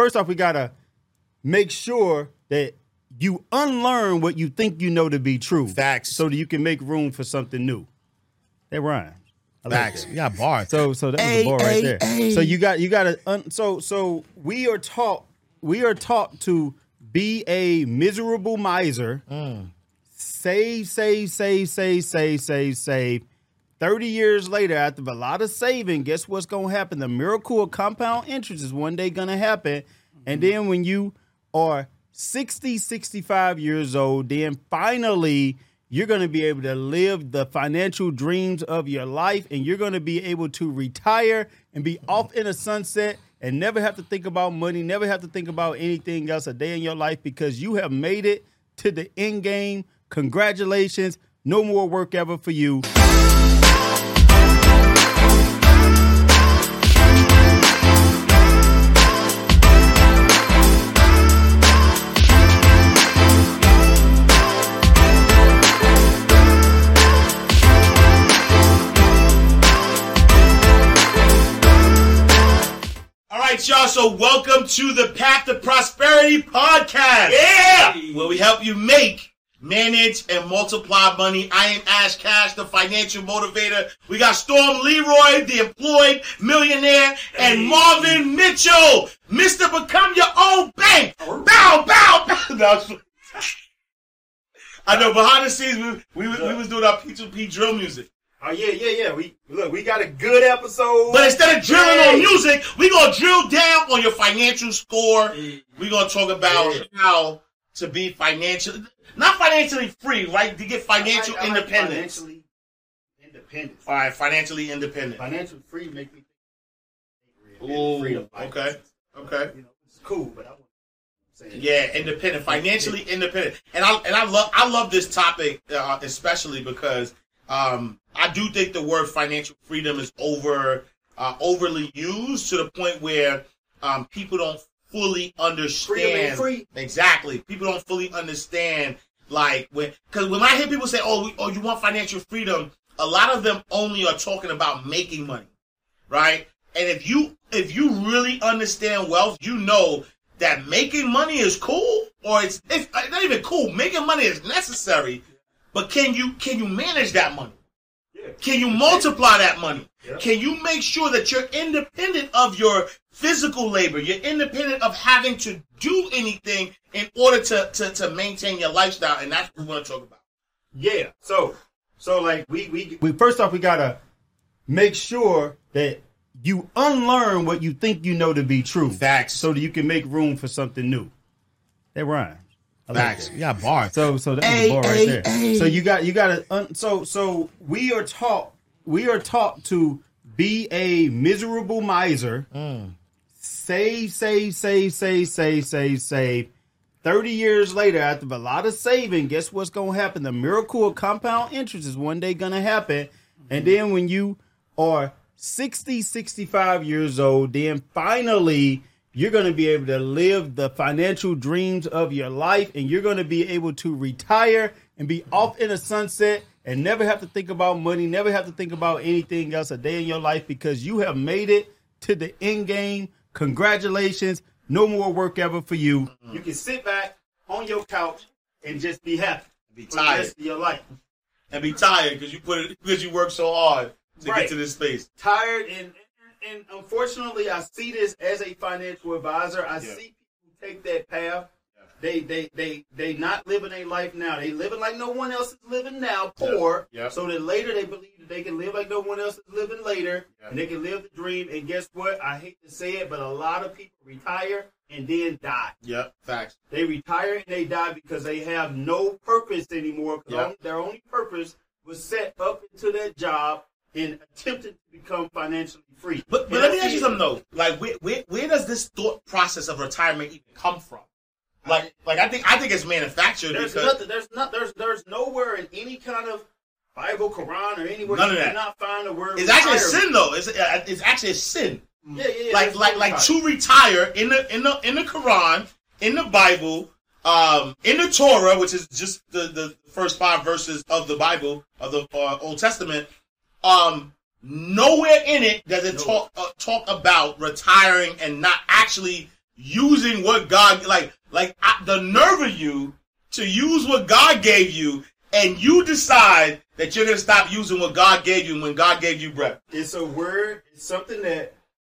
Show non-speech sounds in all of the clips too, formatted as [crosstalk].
first off we gotta make sure that you unlearn what you think you know to be true. Facts. So that you can make room for something new. That rhymes. I Facts. that. You got bars. So so that was Hey, a bar right hey, there. hey. So you got you got to un, so so we are taught we are taught to be a miserable miser. Mm. Save, save, save, save, save, save, save. 30 years later, after a lot of saving, guess what's gonna happen? The miracle of compound interest is one day gonna happen. And mm-hmm. then when you are 60, 65 years old, then finally you're going to be able to live the financial dreams of your life and you're going to be able to retire and be off in a sunset and never have to think about money, never have to think about anything else a day in your life because you have made it to the end game. Congratulations. No more work ever for you. Right, y'all. So welcome to the Path to Prosperity podcast. Yeah, where we help you make, manage, and multiply money. I am Ash Cash, the financial motivator. We got Storm Leroy, the employed millionaire, and Marvin Mitchell, Mister Become Your Own Bank. Bow, bow, bow. [laughs] I know behind the scenes we, we, we was doing our P2P drill music. Oh yeah, yeah, yeah. We look, we got a good episode. But instead of drilling Hey. on music, we gonna drill down on your financial score. we gonna talk about Yeah. how to be financially, not financially free, right? To get financial I like- I like independence. Financially independent. All right, financially independent. Financial free make me think Ooh, freedom, okay, okay. You know, it's cool, but I want to Yeah, independent, financially independent, and I and I love I love this topic uh, especially because um, I do think the word financial freedom is over uh, overly used to the point where um, people don't fully understand ain't free. exactly. People don't fully understand like when because when I hear people say, "Oh, we, oh, you want financial freedom," a lot of them only are talking about making money, right? And if you if you really understand wealth, you know that making money is cool, or it's, it's not even cool. Making money is necessary, but can you can you manage that money? Yeah. Can you multiply that money? Yeah. Can you make sure that you're independent of your physical labor? You're independent of having to do anything in order to, to, to maintain your lifestyle, and that's what we want to talk about. Yeah. So, so like we we we first off we gotta make sure that you unlearn what you think you know to be true. Facts. So that you can make room for something new. That rhymes. I like Facts. that. You got bars. So so that's Hey, the bar hey, right there. hey. So you got you got to un, so so we are taught we are taught to be a miserable miser. Mm. Save, save, save, save, save, save, save. 30 years later, after a lot of saving, guess what's going to happen? The miracle of compound interest is one day going to happen. And then when you are 60, 65 years old, then finally you're going to be able to live the financial dreams of your life and you're going to be able to retire and be off in a sunset and never have to think about money, never have to think about anything else a day in your life because you have made it to the end game. Congratulations. No more work ever for you. You can sit back on your couch and just be happy. Be for the tired. rest of your life. And be tired because you put it because you work so hard to Right. get to this space. Tired and and unfortunately I see this as a financial advisor. I Yeah. see people take that path. They they they they not living a life now. They living like no one else is living now, poor. Yeah. Yeah. So that later they believe that they can live like no one else is living later, Yeah. and they can live the dream. And guess what? I hate to say it, but a lot of people retire and then die. Yep, facts. They retire and they die because they have no purpose anymore. Yeah. on- their only purpose was set up into that job and attempting to become financially free. But, but let me ask you something though. Like, where, where where does this thought process of retirement even come from? Like, like I think I think it's manufactured There's because nothing. There's not. There's there's nowhere in any kind of Bible, Quran, or anywhere None of you that. cannot find a word. it's actually a sin though. It's uh, it's actually a sin. Yeah, yeah, yeah. like like like to retire in the in the in the Quran, in the Bible, um, in the Torah, which is just the the first five verses of the Bible of the uh, Old Testament. Um, nowhere in it does it No. talk uh, talk about retiring and not actually using what God like like I, the nerve of you to use what God gave you, and you decide that you're gonna stop using what God gave you when God gave you breath. It's a word. It's something that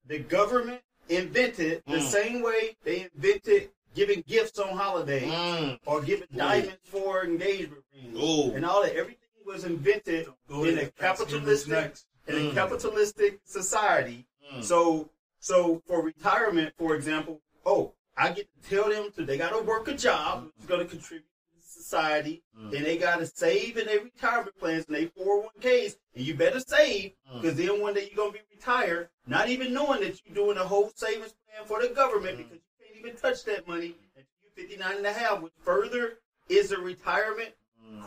the government invented the Mm. same way they invented giving gifts on holidays Mm. or giving diamonds for engagement rings Ooh. and all that. Everything was invented Go in ahead. a capitalistic in a Mm. capitalistic society. Mm. So so for retirement, for example, oh, I get to tell them to they gotta work a job which is gonna contribute to society, Mm. and they gotta save in their retirement plans and their 401ks, and you better save Mm. because then one day you're gonna be retired, not even knowing that you're doing a whole savings plan for the government Mm. because you can't even touch that money until you're 59 and a half, which further is a retirement Mm.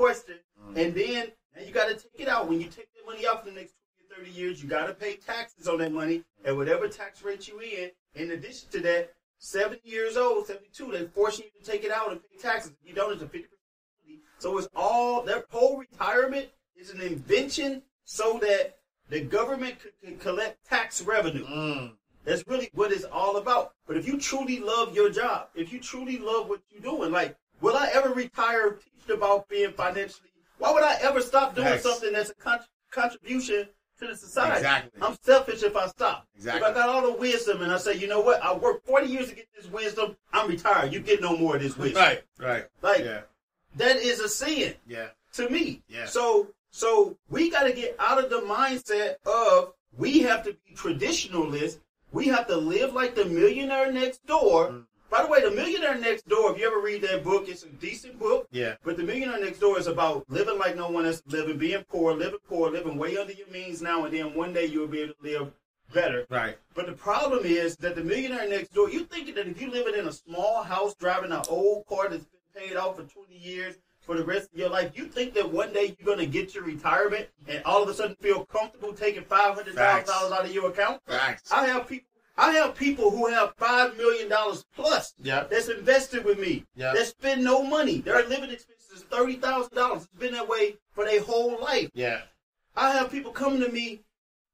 Question. And then now you got to take it out. When you take that money out for the next 20 or 30 years, you got to pay taxes on that money at whatever tax rate you in. In addition to that, 70 years old, 72, they're forcing you to take it out and pay taxes. If you don't, it's a 50%. penalty. So it's all, that whole retirement is an invention so that the government could, could collect tax revenue. Mm. That's really what it's all about. But if you truly love your job, if you truly love what you're doing, like, will I ever retire teaching about being financially? Why would I ever stop doing Facts. something that's a con- contribution to the society? Exactly. I'm selfish if I stop. Exactly. If I got all the wisdom and I say, you know what, I worked 40 years to get this wisdom, I'm retired. You get no more of this wisdom. Right. Right. Like, Yeah. that is a sin Yeah. to me. Yeah. So so we got to get out of the mindset of we have to be traditionalists. We have to live like the millionaire next door. Mm. By the way, the millionaire next door. If you ever read that book, it's a decent book. Yeah. But the millionaire next door is about living like no one else is living, being poor, living poor, living way under your means now, and then one day you'll be able to live better. Right. But the problem is that the millionaire next door, you think that if you're living in a small house driving an old car that's been paid off for 20 years for the rest of your life, you think that one day you're going to get your retirement and all of a sudden feel comfortable taking $500,000 out of your account? Facts. I have people. I have people who have five million dollars plus Yep. that's invested with me. Yep. That spend no money. Their living expenses is thirty thousand dollars. It's been that way for their whole life. Yeah. I have people coming to me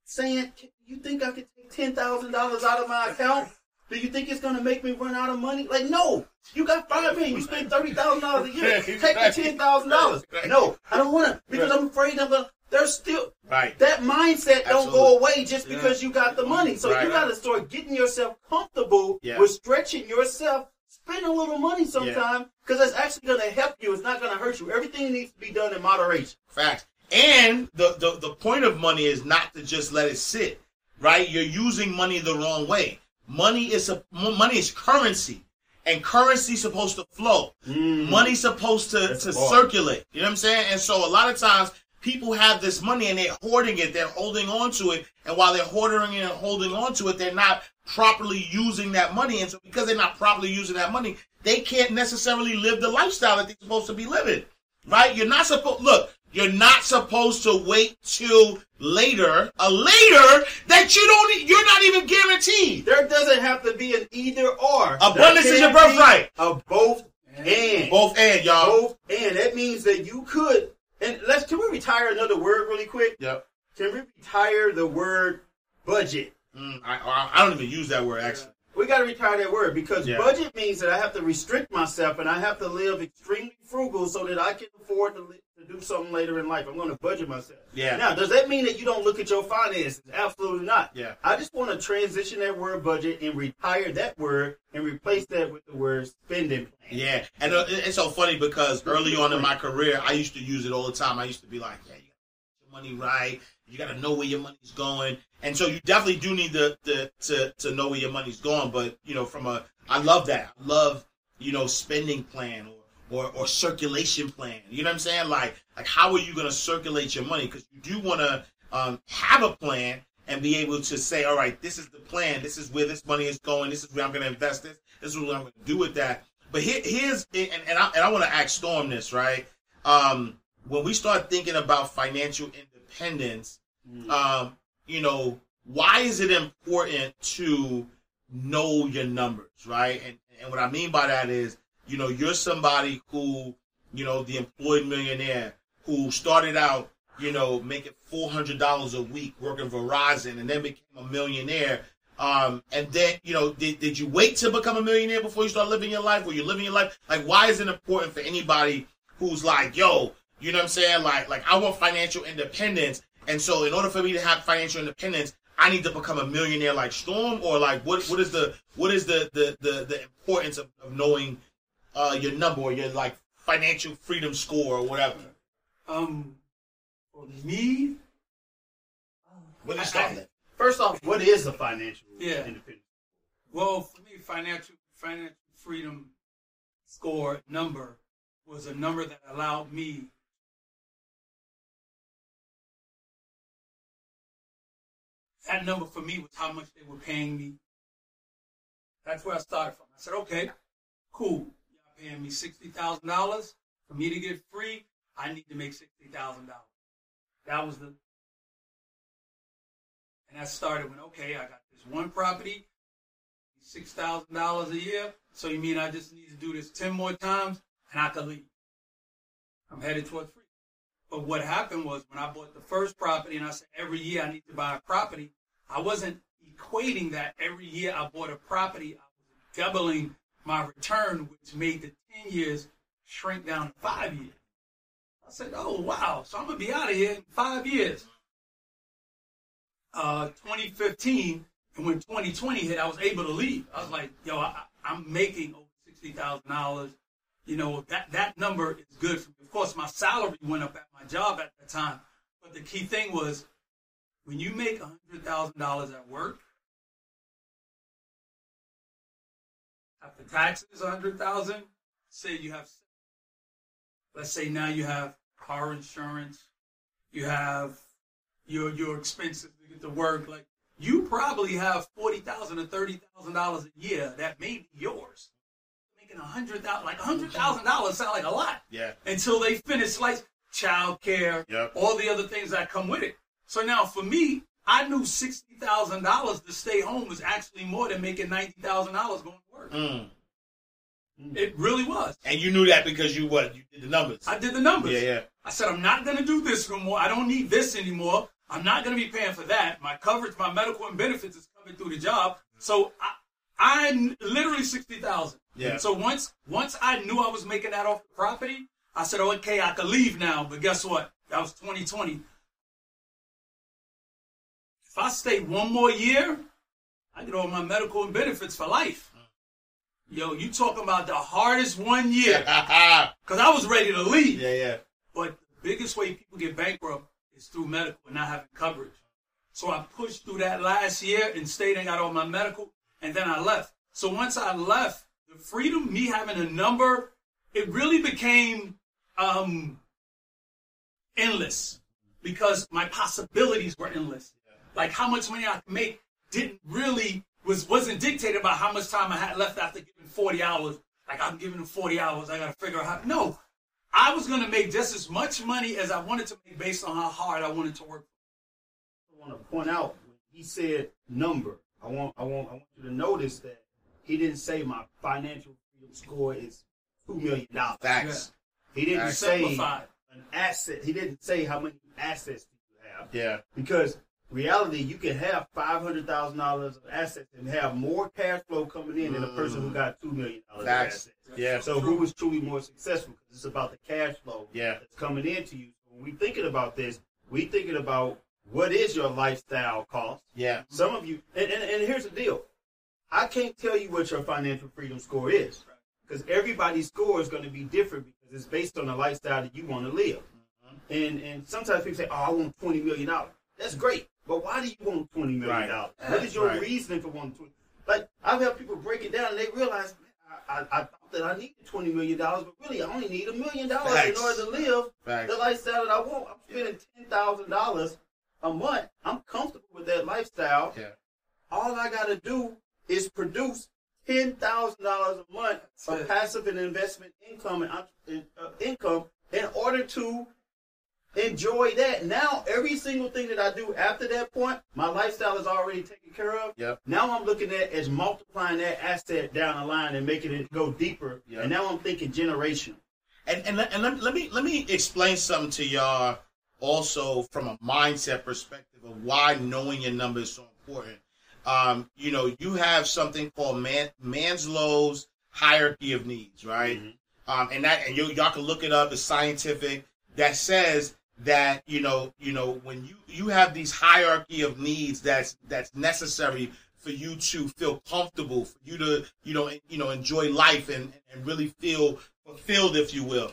saying, "You think I could take ten thousand dollars out of my account? Do you think it's gonna make me run out of money?" Like, no. You got five million. You spend thirty thousand dollars a year. [laughs] Take the ten thousand dollars. No, I don't want to because I'm afraid I'm gonna. There's still Right. that mindset don't go away just Yeah. because you got the money. So Right. you got to start getting yourself comfortable Yeah. with stretching yourself. Spend a little money sometime because that's actually going to help you. It's not going to hurt you. Everything needs to be done in moderation. Facts. And the, the the point of money is not to just let it sit, right? You're using money the wrong way. Money is a money is currency, and currency supposed to flow. Mm. Money's supposed to That's to circulate. You know what I'm saying? And so a lot of times people have this money and they're hoarding it, they're holding on to it, and while they're hoarding it and holding on to it, they're not properly using that money. And so because they're not properly using that money, they can't necessarily live the lifestyle that they're supposed to be living. Right? You're not supposed look, you're not supposed to wait till later, a later that you don't e- you're not even guaranteed. There doesn't have to be an either or. Abundance is your can be birthright. A both and. Both and y'all. Both and. That means that you could. And let's can we retire another word really quick? Yep. Can we retire the word budget? Mm, I, I don't even use that word actually. We got to retire that word because Yeah. budget means that I have to restrict myself and I have to live extremely frugal so that I can afford to, li- to do something later in life. I'm going to budget myself. Yeah. Now, does that mean that you don't look at your finances? Absolutely not. Yeah. I just want to transition that word budget and retire that word and replace that with the word spending plan. Yeah, and uh, it's so funny because early on in my career, I used to use it all the time. I used to be like, "Yeah, you got your money right. You got to know where your money's going." And so you definitely do need to, to to to know where your money's going. But you know, from a, I love that. I love you know spending plan or or, or circulation plan. You know what I'm saying? Like like how are you going to circulate your money? Because you do want to um, have a plan and be able to say, all right, this is the plan. This is where this money is going. This is where I'm going to invest this. This is what I'm going to do with that. But here, here's and, and I, and I want to ask Storm this right. Um, when we start thinking about financial independence, um, you know, why is it important to know your numbers, right? And and what I mean by that is, you know, you're somebody who, you know, the employed millionaire who started out, you know, making four hundred dollars a week working Verizon, and then became a millionaire Um, and then you know, did, did you wait to become a millionaire before you start living your life? Were you living your life? Like, why is it important for anybody who's like, yo, you know what I'm saying? Like, like I want financial independence, and so in order for me to have financial independence, I need to become a millionaire like Storm, or like what? What is the what is the the the, the importance of, of knowing uh, your number or your like financial freedom score or whatever? Um, for me, What I- is that? First off, what is a financial Yeah. independence? well, for me, financial financial freedom score number was a number that allowed me that number for me was how much they were paying me. That's where I started from. I said, okay, cool. Paying me sixty thousand dollars for me to get free. I need to make sixty thousand dollars. That was the, and that started when okay, I got this one property, six thousand dollars a year. So you mean I just need to do this ten more times and I can leave? I'm headed towards free. But what happened was when I bought the first property and I said every year I need to buy a property, I wasn't equating that every year I bought a property, I was doubling my return, which made the 10 years shrink down to five years. I said, oh, wow. So I'm going to be out of here in five years. Uh, 2015, and when 2020 hit, I was able to leave. I was like, yo, I, I'm making over $60,000 you know that that number is good. For me. Of course, my salary went up at my job at the time, but the key thing was when you make a hundred thousand dollars at work, after taxes, a hundred thousand. Say you have, let's say now you have car insurance, you have your your expenses to get to work. Like you probably have forty thousand or thirty thousand dollars a year that may be yours making a hundred thousand, like a hundred thousand dollars sound like a lot Yeah. until they finish like child care, Yep. all the other things that come with it. So now for me, I knew sixty thousand dollars to stay home was actually more than making ninety thousand dollars going to work. Mm. It really was. And you knew that because you what? You did the numbers. I did the numbers. Yeah, yeah. I said I'm not going to do this no more. I don't need this anymore. I'm not going to be paying for that. My coverage, my medical and benefits is coming through the job. So I, I'm literally sixty thousand. Yeah. So once once I knew I was making that off the property, I said, okay, I could leave now. But guess what? That was 2020. If I stay one more year, I get all my medical and benefits for life. Yo, you talking about the hardest one year? [laughs] Because I was ready to leave. Yeah, yeah. But the biggest way people get bankrupt is through medical and not having coverage. So I pushed through that last year and stayed and got all my medical, and then I left. So once I left, the freedom, me having a number, it really became um, endless because my possibilities were endless. Like how much money I make didn't really was wasn't dictated by how much time I had left after giving 40 hours. Like I'm giving them 40 hours, I gotta figure out how. No, I was gonna make just as much money as I wanted to make based on how hard I wanted to work. I want to point out when he said number. I want I want I want you to notice that he didn't say my financial freedom score is two million dollars. Facts. He didn't Facts. say Simplified. an asset. He didn't say how many assets do you have. Yeah. Because reality, you can have five hundred thousand dollars of assets and have more cash flow coming in than a person who mm. got two million dollars of assets. Yeah. So who is truly more successful? Because it's about the cash flow Yeah. that's coming into you. So when we thinking about this, we thinking about what is your lifestyle cost. Yeah. Some of you, and, and, and here's the deal. I can't tell you what your financial freedom score is because everybody's score is going to be different because it's based on the lifestyle that you want to live. Mm-hmm. And and sometimes people say, "Oh, I want twenty million dollars." That's great, but why do you want twenty million dollars? Right. What is your Right. reasoning for wanting twenty? Like I've had people break it down and they realize, I, I, I thought that I needed twenty million dollars, but really I only need a million dollars in order to live Facts. the lifestyle that I want. I'm spending ten thousand dollars a month. I'm comfortable with that lifestyle. Yeah. All I got to do is produce ten thousand dollars a month of it. passive and investment income and and, uh, income in order to enjoy that. Now, every single thing that I do after that point, my lifestyle is already taken care of. Yep. Now I'm looking at as multiplying that asset down the line and making it go deeper. Yep. And now I'm thinking generational. And and, let- and let, let me let me explain something to y'all also from a mindset perspective of why knowing your number is so important. um, you know, you have something called Man, Maslow's hierarchy of needs, right? Um, and that, and you, y'all can look it up. It's scientific. That says that you know, you know, when you you have these hierarchy of needs that's that's necessary for you to feel comfortable, for you to you know you know enjoy life and and really feel fulfilled, if you will.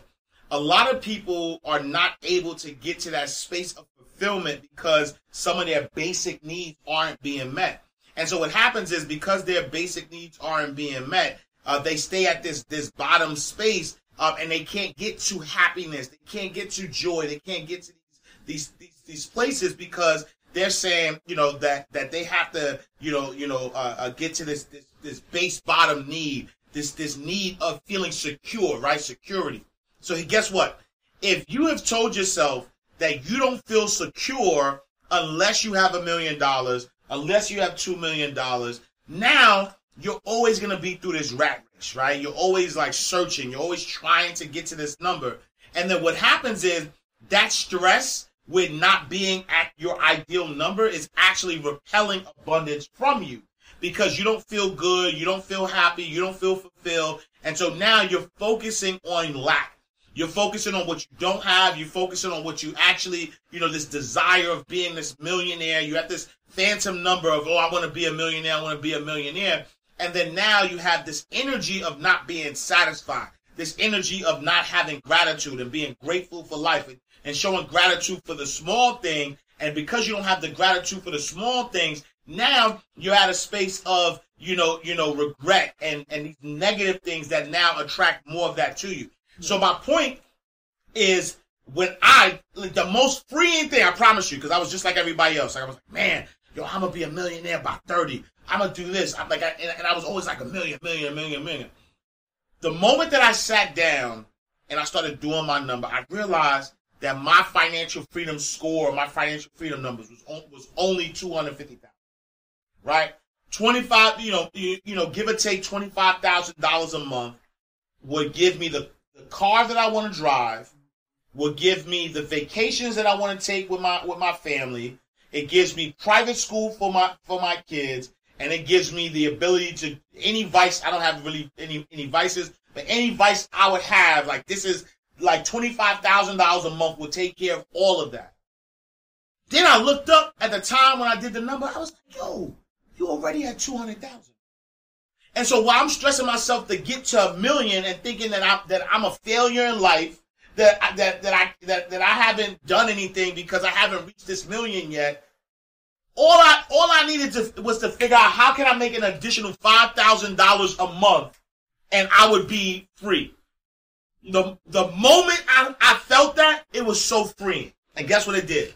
A lot of people are not able to get to that space of fulfillment because some of their basic needs aren't being met. And so what happens is because their basic needs aren't being met, uh, they stay at this this bottom space, uh, and they can't get to happiness. They can't get to joy. They can't get to these these these, these places because they're saying, you know, that that they have to, you know, you know, uh, uh, get to this, this this base bottom need, this this need of feeling secure, right? Security. So guess what? If you have told yourself that you don't feel secure unless you have a million dollars, unless you have two million dollars, now you're always gonna be through this rat right? You're always like searching, you're always trying to get to this number. And then what happens is that stress with not being at your ideal number is actually repelling abundance from you because you don't feel good, you don't feel happy, you don't feel fulfilled. And so now you're focusing on lack. You're focusing on what you don't have. You're focusing on what you actually, you know, this desire of being this millionaire. You have this phantom number of, oh, I want to be a millionaire. I want to be a millionaire. And then now you have this energy of not being satisfied, this energy of not having gratitude and being grateful for life and, showing gratitude for the small thing. And because you don't have the gratitude for the small things, now you're at a space of, you know, you know, regret and, and these negative things that now attract more of that to you. So my point is when I, like, the most freeing thing, I promise you, because I was just like everybody else. Like I was like, man, yo, I'm gonna be a millionaire by 30. I'm gonna do this. I'm like, I, and, I was always like a million, million, million, million. The moment that I sat down and I started doing my number, I realized that my financial freedom score, my financial freedom numbers was on, was only two hundred fifty thousand. Right, twenty five. You know, you, you know, give or take twenty five thousand dollars a month would give me the the car that I want to drive. would give me the vacations that I want to take with my with my family. It gives me private school for my for my kids, and it gives me the ability to any vice. I don't have really any any vices, but any vice I would have, like this is like twenty five thousand dollars a month will take care of all of that. Then I looked up at the time when I did the number. I was like, yo, you already had two hundred thousand. And so while I'm stressing myself to get to a million and thinking that I'm that I'm a failure in life, that that that I that, that I haven't done anything because I haven't reached this million yet. All I all I needed to was to figure out how can I make an additional five thousand dollars a month, and I would be free. The the moment I, I felt that, it was so freeing. And guess what it did?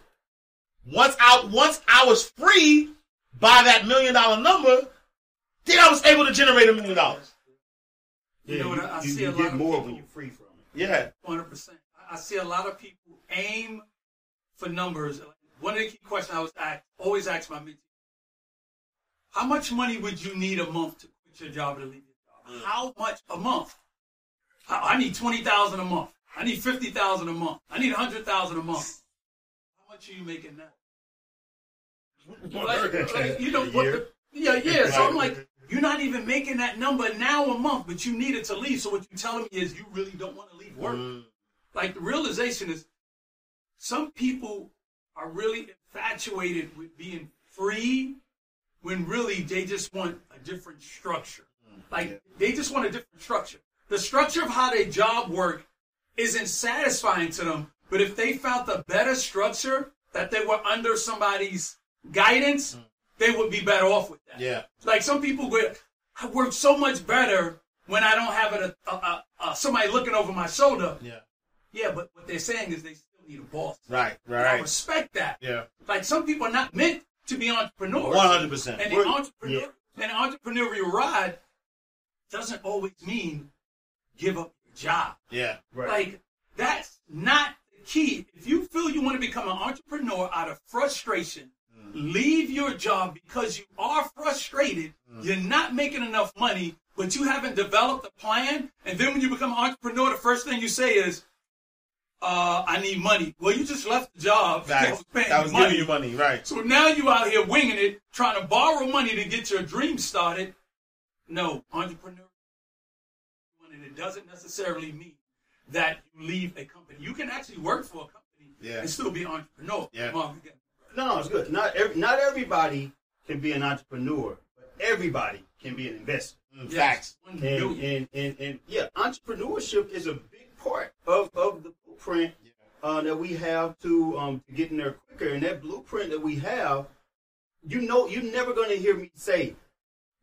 Once I once I was free by that million dollar number, then I was able to generate a million dollars. You know what? I, I you, see you a lot get of more people. when you're free from it. Yeah. Hundred percent. I see a lot of people aim for numbers. One of the key questions I was asked, always ask my mentee: How much money would you need a month to quit your job and leave your job? Mm. How much a month? I, I need twenty thousand a month. I need fifty thousand a month. I need a hundred thousand a month. How much are you making now? Like, like, you know, A what the, yeah, yeah. So I'm like, you're not even making that number now a month, but you need it to leave. So what you're telling me is you really don't want to leave work. Mm. Like the realization is, some people are really infatuated with being free, when really they just want a different structure. Like they just want a different structure. The structure of how their job work isn't satisfying to them. But if they found the better structure that they were under somebody's guidance, they would be better off with that. Yeah. Like some people go, I work so much better when I don't have a, a, a, a somebody looking over my shoulder. Yeah. Yeah, but what they're saying is they need a boss. Right. And I Right. respect that. Yeah. Like some people are not meant to be entrepreneurs. One hundred percent. And the entrepreneur and the entrepreneurial ride doesn't always mean give up your job. Yeah. Right. Like that's not the key. If you feel you want to become an entrepreneur out of frustration, mm-hmm. leave your job because you are frustrated. Mm-hmm. You're not making enough money, but you haven't developed a plan. And then when you become an entrepreneur, the first thing you say is, uh, I need money. Well, you just left the job that was paying That was money. giving you money, right? So now you out here winging it, trying to borrow money to get your dream started. No, entrepreneur, and it doesn't necessarily mean that you leave a company. You can actually work for a company Yeah. and still be an entrepreneur. Yeah. No, no, it's good. Not every, not everybody can be an entrepreneur, but everybody can be an investor. Mm, Yes, Facts. And, and, and, and yeah, entrepreneurship is a big part of, of the blueprint uh, that we have to um, to get in there quicker. And that blueprint that we have, you know, you're never going to hear me say,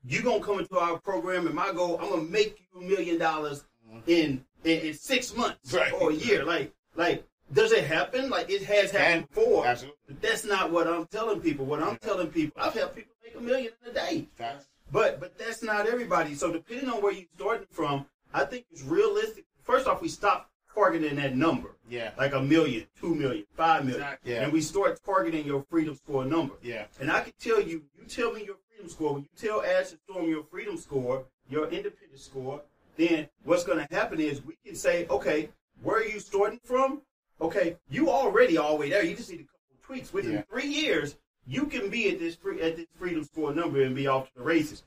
you're going to come into our program and my goal, I'm going to make you a million dollars in, in in six months Right. or a year. Like, like, does it happen? Like it has happened Can. before. Absolutely. But that's not what I'm telling people. What I'm telling people, I've helped people make a million in a day. Facts. But but that's not everybody. So depending on where you're starting from, I think it's realistic. First off, we stop targeting that number, Yeah. like a million, two million, five million, Exactly. Yeah. and we start targeting your freedom score number. Yeah. And I can tell you, you tell me your freedom score. When you tell Ash and Storm your freedom score, your independent score, then what's going to happen is we can say, okay, where are you starting from? Okay, you already all the way there. You just need a couple of tweaks. Within Yeah. three years, you can be at this free, at this freedom score number and be off to the races.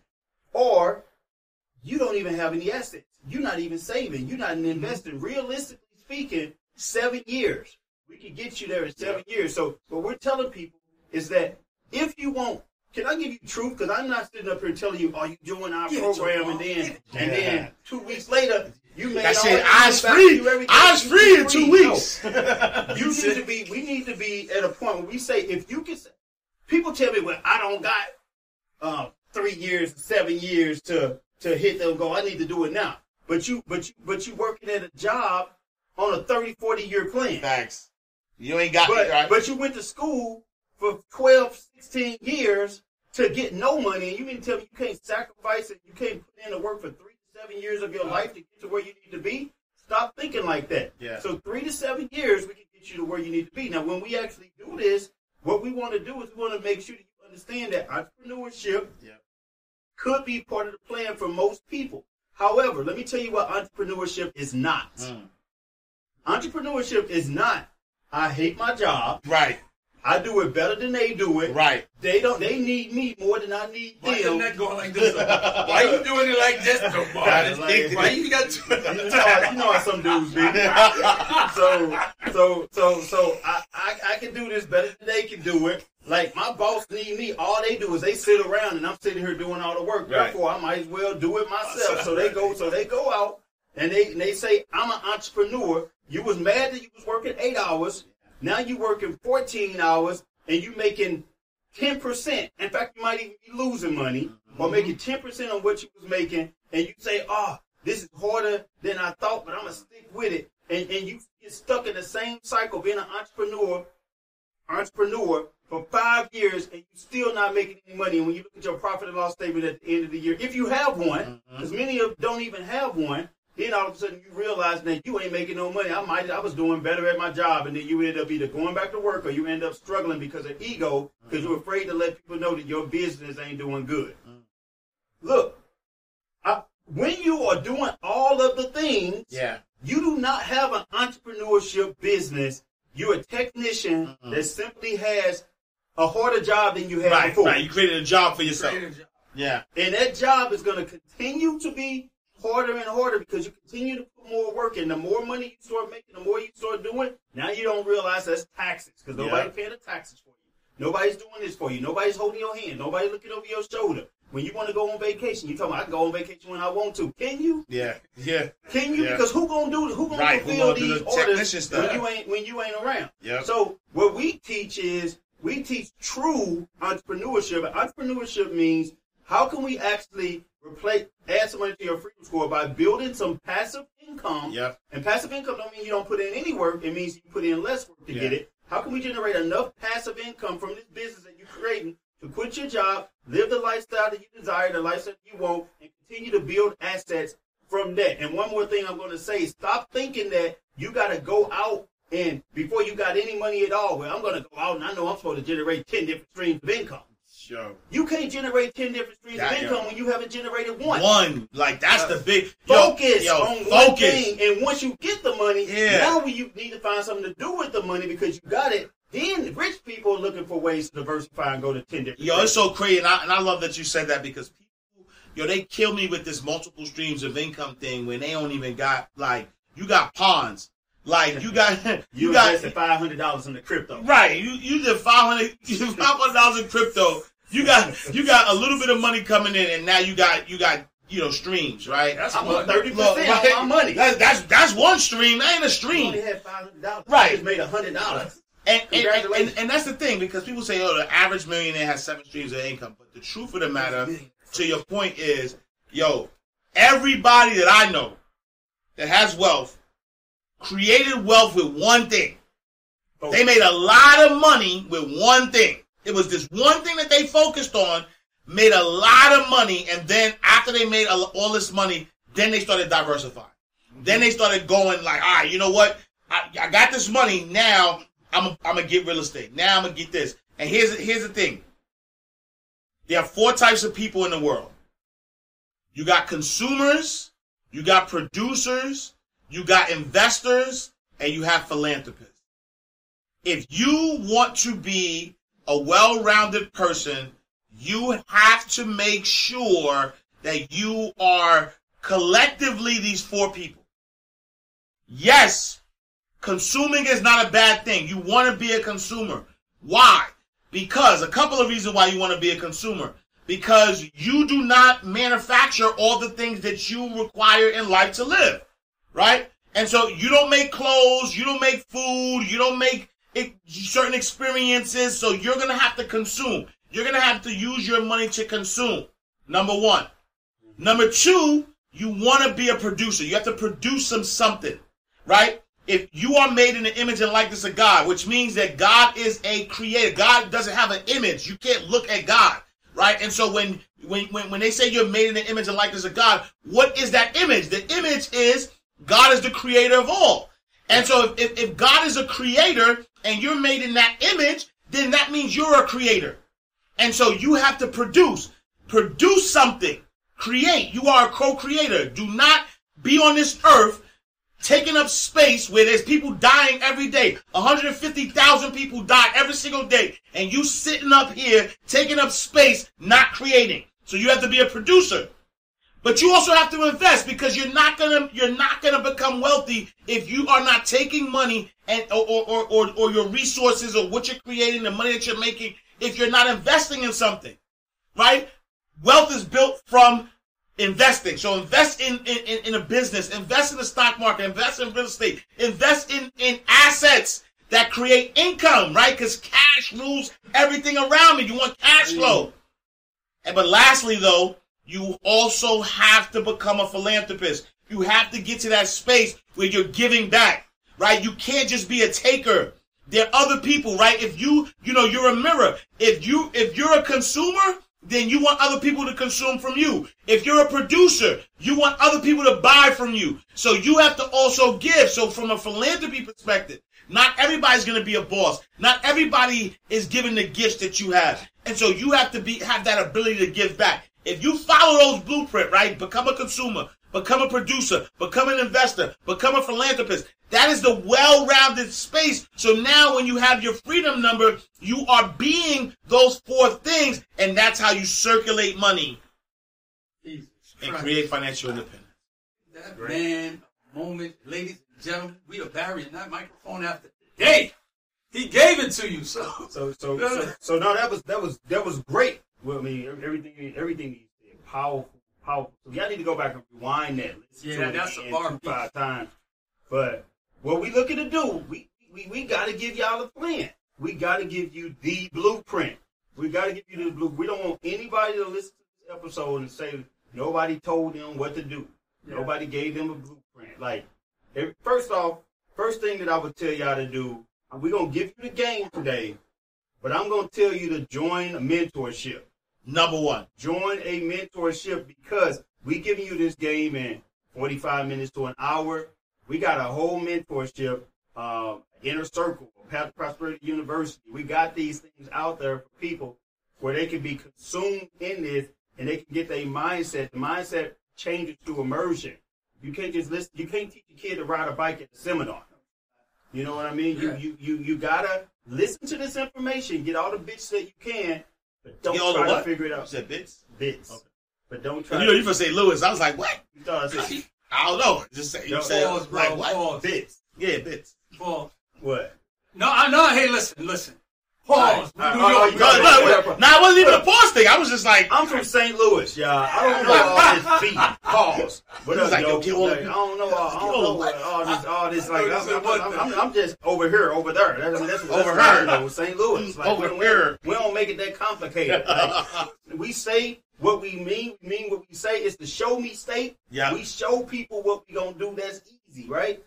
Or you don't even have any assets. You're not even saving. You're not Mm-hmm. investing. Realistically speaking, seven years. We can get you there in seven years. So what we're telling people is that if you want, can I give you truth? Because I'm not sitting up here telling you, "Oh, you doing our program," and then mom. and then two weeks later you made I said, eyes free. Eyes free in two No. weeks. [laughs] You need to be. We need to be at a point where we say, if you can. say- People tell me, "Well, I don't got uh, three years, seven years to to hit them goal. I need to do it now." But you, but you, but you working at a job on a 30, 40 year plan. Facts. You ain't got But it right. but you went to school for 12, 16 years to get no money, and you mean to tell me you can't sacrifice it? You can't put in the work for three to seven years of your life to get to where you need to be? Stop thinking like that. Yeah. So three to seven years, we can get you to where you need to be. Now, when we actually do this, what we want to do is we want to make sure that you understand that entrepreneurship Yeah. could be part of the plan for most people. However, let me tell you what entrepreneurship is not. Mm. Entrepreneurship is not. I hate my job. Right. I do it better than they do it. Right. They don't. They need me more than I need Why them. neck going like this? Why you doing it like this? That is like- Why you got [laughs] you, know you know how some dudes be. [laughs] So, so, so, so I, I, I can do this better than they can do it. Like my boss need me. All they do is they sit around, and I'm sitting here doing all the work. Right. Therefore, I might as well do it myself. So they go. So they go out and they and they say, "I'm an entrepreneur." You was mad that you was working eight hours. Now you working 14 hours, and you making 10 percent. In fact, you might even be losing money or mm-hmm. making 10 percent on what you was making, and you say, "Oh, this is harder than I thought, but I'm gonna stick with it." And and you get stuck in the same cycle, being an entrepreneur, entrepreneur for five years, and you're still not making any money. And when you look at your profit and loss statement at the end of the year, if you have one, because many of don't even have one, then all of a sudden you realize that you ain't making no money. I might, I was doing better at my job, and then you end up either going back to work or you end up struggling because of ego, because you're afraid to let people know that your business ain't doing good. Look, I, when you are doing all of the things, Yeah. you do not have an entrepreneurship business. You're a technician Mm-hmm. that simply has a harder job than you had Right. before. Right. You created a job for yourself. Creative job. Yeah. And that job is going to continue to be harder and harder because you continue to put more work in. The more money you start making, the more you start doing. Now you don't realize that's taxes because nobody's Yeah. paying the taxes for you. Nobody's doing this for you. Nobody's holding your hand. Nobody's looking over your shoulder. When you want to go on vacation, you tell me I can go on vacation when I want to. Can you? Yeah. Yeah. Can you? Yeah. Because who gonna do who gonna Right, who fulfill gonna these the orders when you ain't when you ain't around? Yeah. So what we teach is we teach true entrepreneurship. Entrepreneurship means how can we actually replace add some money to your freedom score by building some passive income. Yep. And passive income don't mean you don't put in any work. It means you put in less work to Yeah. get it. How can we generate enough passive income from this business that you're creating to quit your job, live the lifestyle that you desire, the lifestyle that you want, and continue to build assets from that? And one more thing I'm going to say: stop thinking that you got to go out and before you got any money at all. Well, I'm going to go out and I know I'm supposed to generate ten different streams of income. Sure. You can't generate ten different streams That- of income when you haven't generated one. One, like that's the uh, big yo, Focus yo, on one thing, and once you get the money, Yeah. now you need to find something to do with the money because you got it, then rich people are looking for ways to diversify and go to ten different. Yo, it's so crazy, and I, and I love that you said that because people, yo, they kill me with this multiple streams of income thing when they don't even got like you got pawns, like you got [laughs] you, you got five hundred dollars in the crypto. right. You you did five hundred [laughs] five hundred dollars in crypto. You got you got a little bit of money coming in, and now you got you got you know streams, right? That's I'm what on thirty percent of my money. That's that's that's one stream. That ain't a You stream. only had five hundred dollars. Right. You just made hundred dollars. And, and, and and that's the thing because people say, oh, the average millionaire has seven streams of income. But the truth of the matter, to your point, is, yo, everybody that I know that has wealth created wealth with one thing. Oh. They made a lot of money with one thing. It was this one thing that they focused on, made a lot of money, and then after they made all this money, then they started diversifying. Then they started going like, all right, you know what? I, I got this money now. I'm I'm gonna get real estate. Now I'm gonna get this. And here's here's the thing. There are four types of people in the world. You got consumers, you got producers, you got investors, and you have philanthropists. If you want to be a well-rounded person, you have to make sure that you are collectively these four people. Yes, consuming is not a bad thing. You want to be a consumer. Why? Because a couple of reasons why you want to be a consumer. Because you do not manufacture all the things that you require in life to live, right? And so you don't make clothes, you don't make food, you don't make it, certain experiences. So you're gonna have to consume. You're gonna have to use your money to consume. Number one. Number two, you want to be a producer. You have to produce some something, right? If you are made in the image and likeness of God, which means that God is a creator. God doesn't have an image. You can't look at God, right? And so when when when, when they say you're made in the image and likeness of God, what is that image? The image is God is the creator of all. And so if, if, if God is a creator and you're made in that image, then that means you're a creator. And so you have to produce. Produce something. Create. You are a co-creator. Do not be on this earth taking up space where there's people dying every day. 150,000 people die every single day. And you sitting up here taking up space, not creating. So you have to be a producer. But you also have to invest because you're not gonna you're not gonna become wealthy if you are not taking money and or or, or, or your resources or what you're creating, the money that you're making, if you're not investing in something. Right? Wealth is built from investing. So invest in, in, in, a business, invest in the stock market, invest in real estate, invest in, in assets that create income, right? Because cash rules everything around me. You want cash flow. Mm. And but lastly, though, you also have to become a philanthropist. You have to get to that space where you're giving back, right? You can't just be a taker. There are other people, right? If you, you know, you're a mirror. If you, if you're a consumer, then you want other people to consume from you. If you're a producer, you want other people to buy from you. So you have to also give. So from a philanthropy perspective, not everybody's going to be a boss. Not everybody is given the gifts that you have. And so you have to be, have that ability to give back. If you follow those blueprint, right? Become a consumer, become a producer, become an investor, become a philanthropist. That is the well-rounded space. So now when you have your freedom number, you are being those four things, and that's how you circulate money Jesus and Christ. create financial independence. That man, moment, ladies and gentlemen, we are burying that microphone after today. He gave it to you, so So so [laughs] so, so no, that was that was that was great. Well, I mean, everything everything you said, powerful, powerful. So y'all need to go back and rewind that. Listen Yeah, to that's a bar five times. But what we looking to do, we we, we got to give y'all a plan. We got to give you the blueprint. We got to give you the blue. We don't want anybody to listen to this episode and say nobody told them what to do. Yeah. Nobody gave them a blueprint. Like, first off, first thing that I would tell y'all to do, we're gonna give you the game today, but I'm gonna tell you to join a mentorship. Number one. Join a mentorship because we giving you this game in 45 minutes to an hour. We got a whole mentorship, uh, inner circle, Path Prosperity University. We got these things out there for people where they can be consumed in this and they can get their mindset. The mindset changes through immersion. You can't just listen. You can't teach a kid to ride a bike at the seminar. You know what I mean? Yeah. You, you you you gotta listen to this information, get all the bits that you can, but don't Get all the try to what? figure it out. You out. said bits. Bits, Okay. but don't try. You know, you from St. Louis. I was like, what? you thought I said I don't know. Just say you No, said pause, bro, like what? pause. bits. Yeah, bits. Pause. What? No, I know. Hey, listen, listen. All Pause. right, New all right, York, all No, right, New no, York. no, no, no, no, I wasn't even a pause thing. I was just like, I'm from St. Louis, y'all. I don't know all [laughs] this beat. Pause. What He's up, like, yo? yo, get all the- I don't know. all- I don't know the what all this. All this. Like, [laughs] I I'm, I'm, I'm, I'm, I'm just over here, over there. That's, I mean, that's, that's Over here. know. St. Louis. Like, Over we, here. We don't make it that complicated. Like, [laughs] we say what we mean. We mean what we say. It's the show me state. Yeah. We show people what we gonna do. That's easy, right?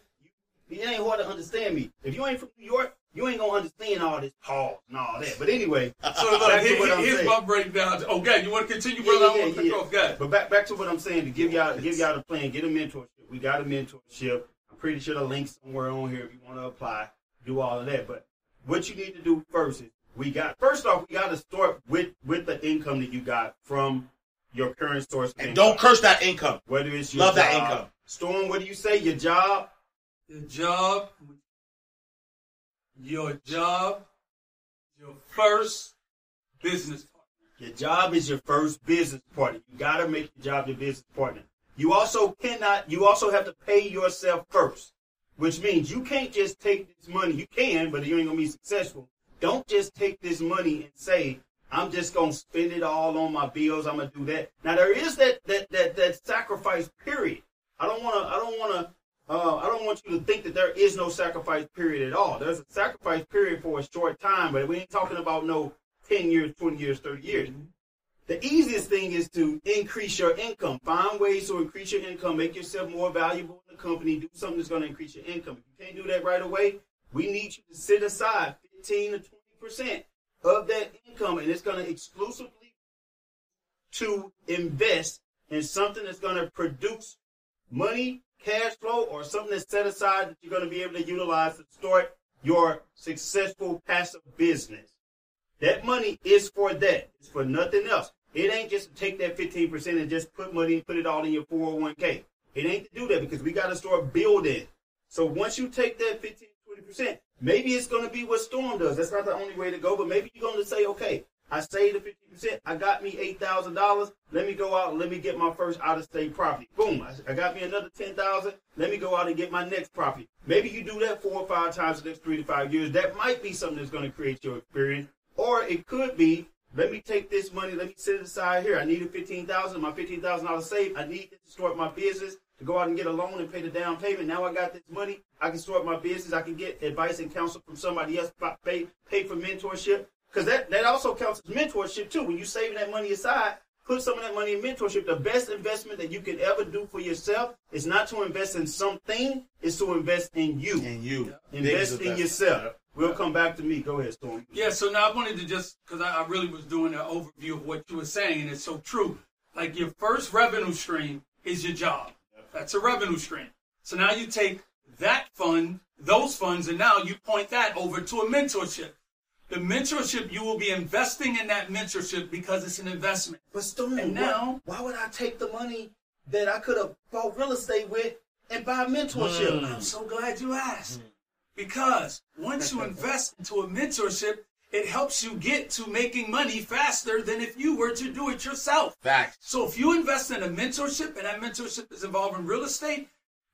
You, it ain't hard to understand me. If you ain't from New York, you ain't gonna understand all this pause and all that. But anyway, [laughs] So look, back to here, what I'm here's saying. my breakdown. Oh, okay, you want to continue, brother? yeah, I want yeah, to yeah. cut off. But back back to what I'm saying to give y'all give y'all the plan, get a mentorship. We got a mentorship. I'm pretty sure the link's somewhere on here if you want to apply. Do all of that. But what you need to do first is we got first off we got to start with with the income that you got from your current source. and income. don't curse that income. whether it's your love that income. Storm, what do you say? Your job. Your job, your job, your first business partner. Your job is your first business partner. You gotta make your job your business partner. You also cannot, you also have to pay yourself first, which means you can't just take this money. You can, but you ain't gonna be successful. Don't just take this money and say, I'm just gonna spend it all on my bills. I'm gonna do that. Now there is that that that that sacrifice period. I don't wanna I don't wanna uh, I don't want you to think that there is no sacrifice period at all. There's a sacrifice period for a short time, but we ain't talking about no 10 years, 20 years, 30 years. The easiest thing is to increase your income. Find ways to increase your income, make yourself more valuable in the company, do something that's going to increase your income. If you can't do that right away, we need you to set aside 15 to 20% of that income, and it's going to exclusively to invest in something that's going to produce money, cash flow, or something that's set aside that you're going to be able to utilize to start your successful passive business. That money is for that. It's for nothing else. It ain't just to take that 15% and just put money and put it all in your 401k. It ain't to do that because we got to start building. So once you take that 15, 20%, maybe it's going to be what Storm does. That's not the only way to go, but maybe you're going to say, okay, I saved the 50%. I got me $8,000. Let me go out and let me get my first out of state property. Boom. I, got me another 10000 Let me go out and get my next property. Maybe you do that four or five times in the next three to five years. That might be something that's going to create your experience. Or it could be, let me take this money, let me set it aside here. I need a 15000 my $15,000 saved. I need to start my business, to go out and get a loan and pay the down payment. Now I got this money. I can start my business. I can get advice and counsel from somebody else, pay, pay for mentorship. Because that, that also counts as mentorship too. When you're saving that money aside, put some of that money in mentorship. The best investment that you can ever do for yourself is not to invest in something, is to invest in you. And you. Invest in investment. yourself. We'll come back to me. Go ahead, Storm. Yeah, so now I wanted to just because I, I really was doing an overview of what you were saying, and it's so true. Like your first revenue stream is your job. That's a revenue stream. So now you take that fund, those funds, and now you point that over to a mentorship. The mentorship, you will be investing in that mentorship because it's an investment. But Storm, And now- why, would I take the money that I could have bought real estate with and buy mentorship? Mm. I'm so glad you asked. Mm. Because once you [laughs] invest into a mentorship, it helps you get to making money faster than if you were to do it yourself. Facts. So if you invest in a mentorship and that mentorship is involved in real estate,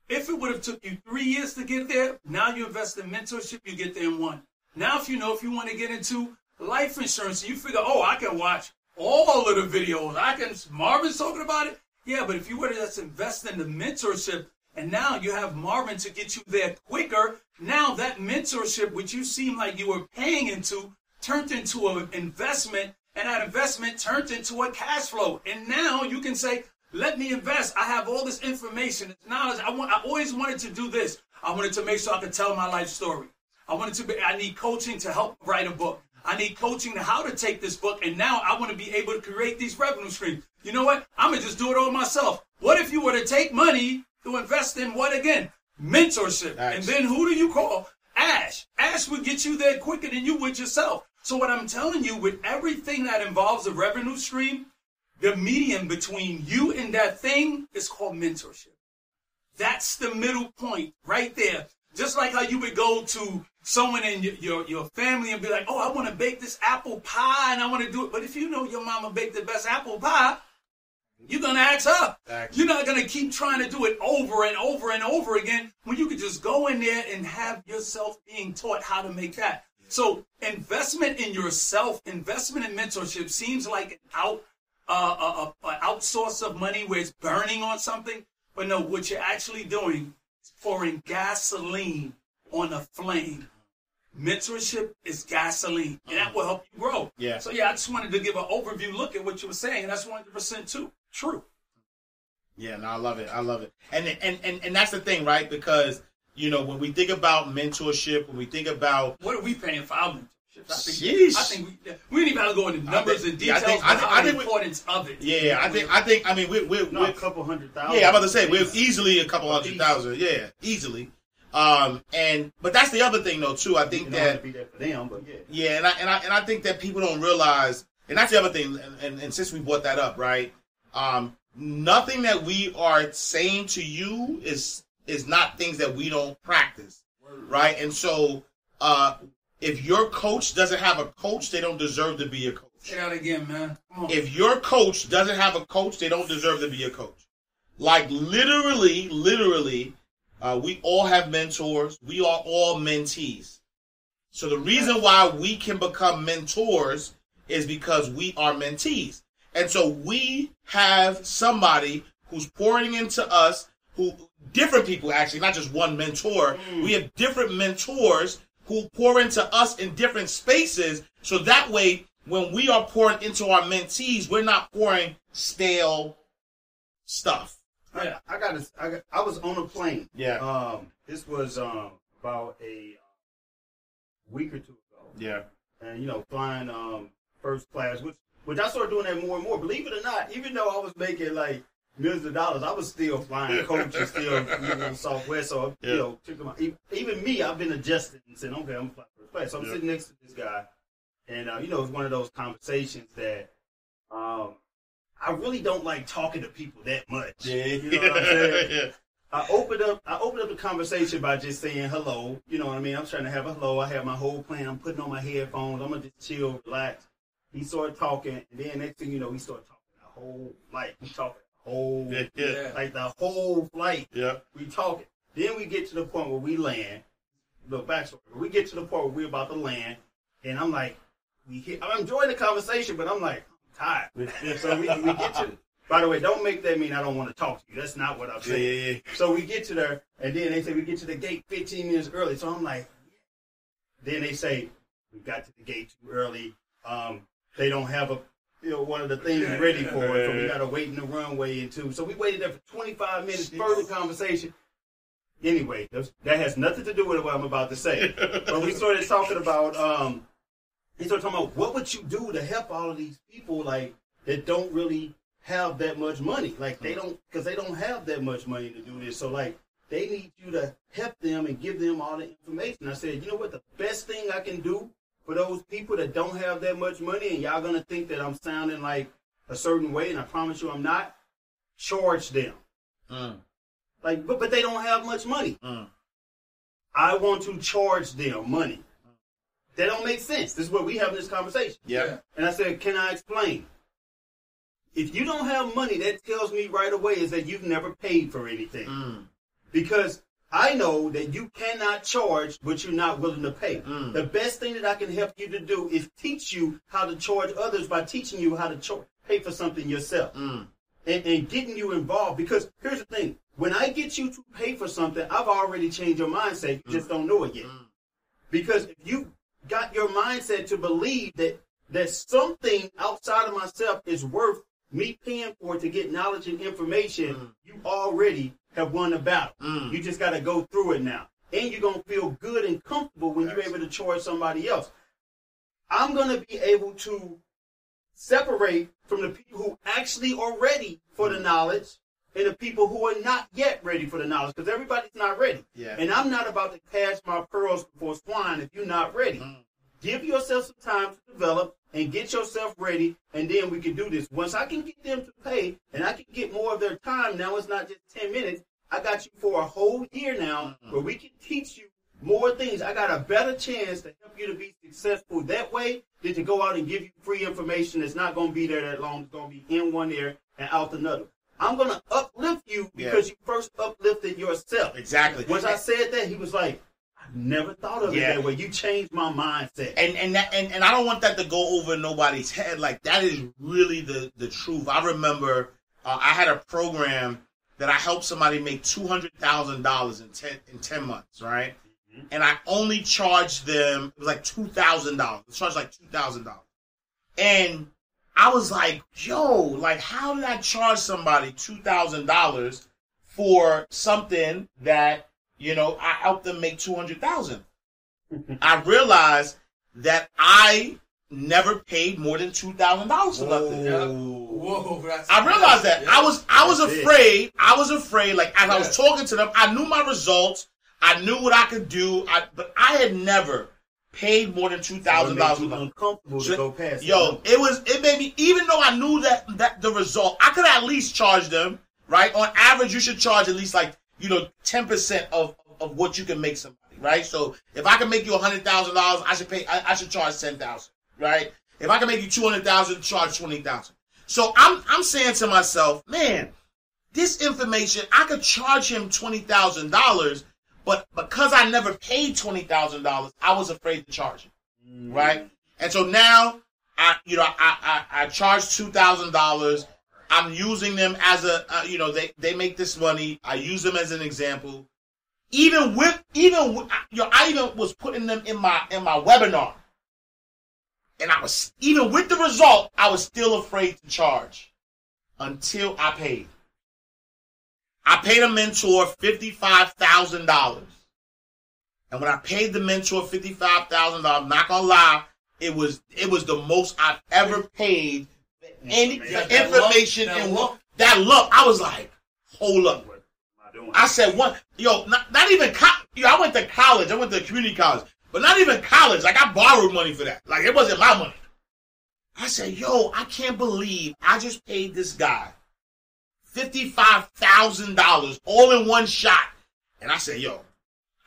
if it would have took you three years to get there, now you invest in mentorship, you get there in one. Now if you know if you want to get into life insurance, you figure, oh, I can watch all of the videos. I can Marvin's talking about it. Yeah, but if you were to just invest in the mentorship and now you have Marvin to get you there quicker, now that mentorship, which you seem like you were paying into, turned into an investment, and that investment turned into a cash flow. And now you can say, let me invest. I have all this information, knowledge. I want I always wanted to do this. I wanted to make sure I could tell my life story. I wanted to be I need coaching to help write a book. I need coaching to how to take this book, and now I want to be able to create these revenue streams. You know what? I'm gonna just do it all myself. What if you were to take money to invest in what again? Mentorship. Nice. And then who do you call? Ash. Ash would get you there quicker than you would yourself. So what I'm telling you, with everything that involves a revenue stream, the medium between you and that thing is called mentorship. That's the middle point right there. Just like how you would go to someone in your, your, your family and be like, oh, I want to bake this apple pie and I want to do it. But if you know your mama baked the best apple pie, you're going to ask her. Exactly. You're not going to keep trying to do it over and over and over again when you could just go in there and have yourself being taught how to make that. So investment in yourself, investment in mentorship seems like an out, uh, a, a, a outsource of money where it's burning on something. But no, what you're actually doing is pouring gasoline on a flame. Mentorship is gasoline, and that will help you grow. Yeah. So yeah, I just wanted to give an overview look at what you were saying, and that's 100% too true. Yeah, no, I love it. I love it. And and and and that's the thing, right? Because you know when we think about mentorship, when we think about What are we paying for our mentorships? I think, Sheesh. I think we, we didn't even have to go into numbers think- and yeah, I details, think- I think- how I the think we- importance of it. yeah, I think I think I mean we're, we No, we're a couple hundred thousand. yeah, I'm about to say we're easily a couple hundred thousand. Yeah, easily. Um, and but that's the other thing though too. I think You don't have that to be there for them, but yeah. Yeah, and I and I and I think that people don't realize, and that's the other thing. And, and, and since we brought that up, right? Um, nothing that we are saying to you is is not things that we don't practice, right? And so, uh, if your coach doesn't have a coach, they don't deserve to be a coach. Say that again, man. If your coach doesn't have a coach, they don't deserve to be a coach. Like literally, literally, uh, we all have mentors. We are all mentees. So the reason why we can become mentors is because we are mentees. And so we have somebody who's pouring into us, who different people actually, not just one mentor. We have different mentors who pour into us in different spaces. So that way, when we are pouring into our mentees, we're not pouring stale stuff. I, I got, a, I got. I was on a plane. Yeah. Um, this was um about a uh, week or two ago, Yeah. and you know, flying um first class, which which I started doing that more and more. Believe it or not, even though I was making like millions of dollars, I was still flying coach and still you know, [laughs] Southwest. So Yeah. you know, my, e- even me, I've been adjusting and saying, okay, I'm flying first class. So I'm Yeah. sitting next to this guy, and uh, you know, it's one of those conversations that um. I really don't like talking to people that much. Yeah. You [laughs] know what I'm saying? I opened up I opened up the conversation by just saying hello. You know what I mean? I'm trying to have a hello. I have my whole plan. I'm putting on my headphones. I'm gonna just chill, relax. He started talking, and then next thing you know, he started talking the whole like we talking the whole yeah. Yeah. like the whole flight. Yeah. We talking. Then we get to the point where we land. The backstory. We get to the point where we're about to land, and I'm like, we hit, I'm enjoying the conversation, but I'm like, Tired. [laughs] so we, we get to. By the way, don't make that mean I don't want to talk to you. That's not what I'm saying. yeah, yeah. So we get to there, and then they say we get to the gate 15 minutes early. So I'm like, then they say we got to the gate too early. Um, they don't have a, you know, one of the things ready for it, so we got to wait in the runway and two. So we waited there for 25 minutes, further conversation. Anyway, that has nothing to do with what I'm about to say. [laughs] but we started talking about, um, he started talking about what would you do to help all of these people like that don't really have that much money. Like they don't because they don't have that much money to do this. So like they need you to help them and give them all the information. I said, you know what, the best thing I can do for those people that don't have that much money and y'all gonna think that I'm sounding like a certain way, and I promise you I'm not, charge them. Mm, Like but but they don't have much money. mm. I want to charge them money. That don't make sense. This is what we having this conversation. Yeah. And I said, Can I explain? If you don't have money, that tells me right away is that you've never paid for anything. Mm, Because I know that you cannot charge what you're not willing to pay. Mm. The best thing that I can help you to do is teach you how to charge others by teaching you how to char- pay for something yourself mm. and, and getting you involved. Because here's the thing when I get you to pay for something, I've already changed your mindset. You just don't know it yet. Mm. Because if you got your mindset to believe that that something outside of myself is worth me paying for to get knowledge and information, Mm. you already have won the battle. Mm. You just got to go through it now. And you're going to feel good and comfortable when you're able to charge somebody else. I'm going to be able to separate from the people who actually are ready for Mm. the knowledge and the people who are not yet ready for the knowledge because everybody's not ready. Yeah. And I'm not about to cast my pearls before swine if you're not ready. Mm. give yourself some time to develop and get yourself ready, and then we can do this. Once I can get them to pay and I can get more of their time, now it's not just 10 minutes. I got you for a whole year now where we can teach you more things. I got a better chance to help you to be successful that way than to go out and give you free information that's not going to be there that long. It's going to be in one ear and out another. I'm going to uplift you because you first uplifted yourself. Exactly. Once I said that, he was like, I never thought of Yeah. it that way. You changed my mindset. and and that, and and I don't want that to go over nobody's head. Like that is really the the truth. I remember uh, I had a program that I helped somebody make two hundred thousand dollars in ten in ten months, right? And I only charged them it was like two thousand dollars. I charged like two thousand dollars, and I was like, "Yo, like, how did I charge somebody two thousand dollars for something that you know I helped them make two hundred thousand? [laughs] I realized that I never paid more than two thousand dollars for nothing. Yeah. Whoa, I realized that. yeah. I was I was That's it. afraid. I was afraid. Like as I was talking to them, I knew my results. I knew what I could do. I but I had never paid more than two thousand dollars It for made you nothing. uncomfortable to go past. Yo, it was it made me even though I knew that that the result, I could at least charge them, right? On average, you should charge at least like, you know, ten percent of of what you can make somebody, right? So if I can make you a hundred thousand dollars, I should pay I, I should charge ten thousand, right? If I can make you two hundred thousand, charge twenty thousand. So I'm I'm saying to myself, man, this information I could charge him twenty thousand dollars, but because I never paid twenty thousand dollars, I was afraid to charge him right? And so now, I you know I I, I charge two thousand dollars. I'm using them as a uh, you know they they make this money. I use them as an example. Even with even with, you know I even was putting them in my in my webinar, and I was even with the result I was still afraid to charge until I paid. I paid a mentor fifty five thousand dollars. And when I paid the mentor fifty five thousand dollars, I'm not gonna lie, it was it was the most I've ever paid any Yeah, that lump, information that and that lump. I was like, hold up. I said one, yo, not, not even co- yo, I went to college. I went to community college, but not even college. Like I borrowed money for that. Like it wasn't my money. I said, yo, I can't believe I just paid this guy fifty five thousand dollars all in one shot, and I said, yo,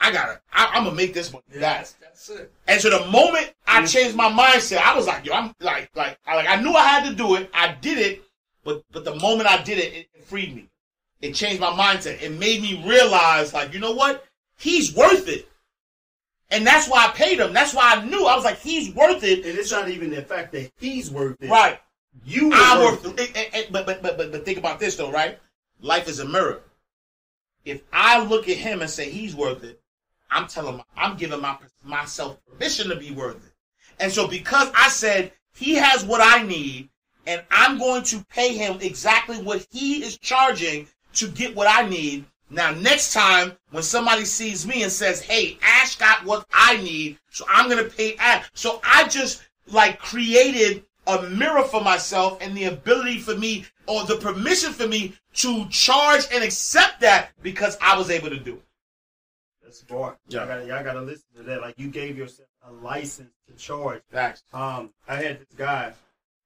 I gotta, I, I'm gonna make this money, Yeah, that's, that's it. And so the moment I changed my mindset, I was like, yo, I'm like, like, I, like, I knew I had to do it. I did it, but but the moment I did it, it, it freed me. It changed my mindset. It made me realize, like, you know what? He's worth it. And that's why I paid him. That's why I knew. I was like, he's worth it. and it's not even the fact that he's worth it. Right. You I'm are worth it. And- and- and- but, but, but, but, but think about this, though, right? Life is a mirror. If I look at him and say he's worth it, I'm telling, I'm giving my, myself permission to be worth it. And so because I said he has what I need and I'm going to pay him exactly what he is charging to get what I need. Now, next time when somebody sees me and says, Hey, Ash got what I need, so I'm going to pay Ash. So I just like created a mirror for myself and the ability for me or the permission for me to charge and accept that because I was able to do it. That's smart. Yeah. Y'all, gotta, y'all gotta listen to that. Like you gave yourself a license to charge. Facts. Um, I had this guy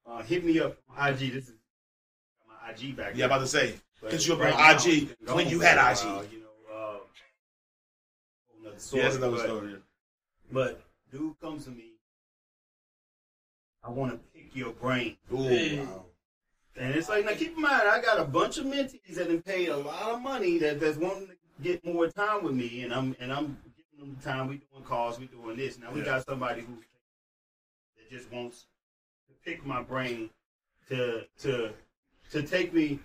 uh, hit me up on IG. This is my IG back. Yeah, I'm about to say. But Hit you up right on IG it's when you had IG. while, You know, uh, another Yeah, story, that's another but- story. But dude comes to me. I want to pick your brain. Ooh, Hey. wow. And it's like, now keep in mind, I got a bunch of mentees that have paid a lot of money that that's wanting to get more time with me, and I'm and I'm giving them the time. We doing calls, we doing this. Now we Yeah. got somebody who that just wants to pick my brain to to to take me.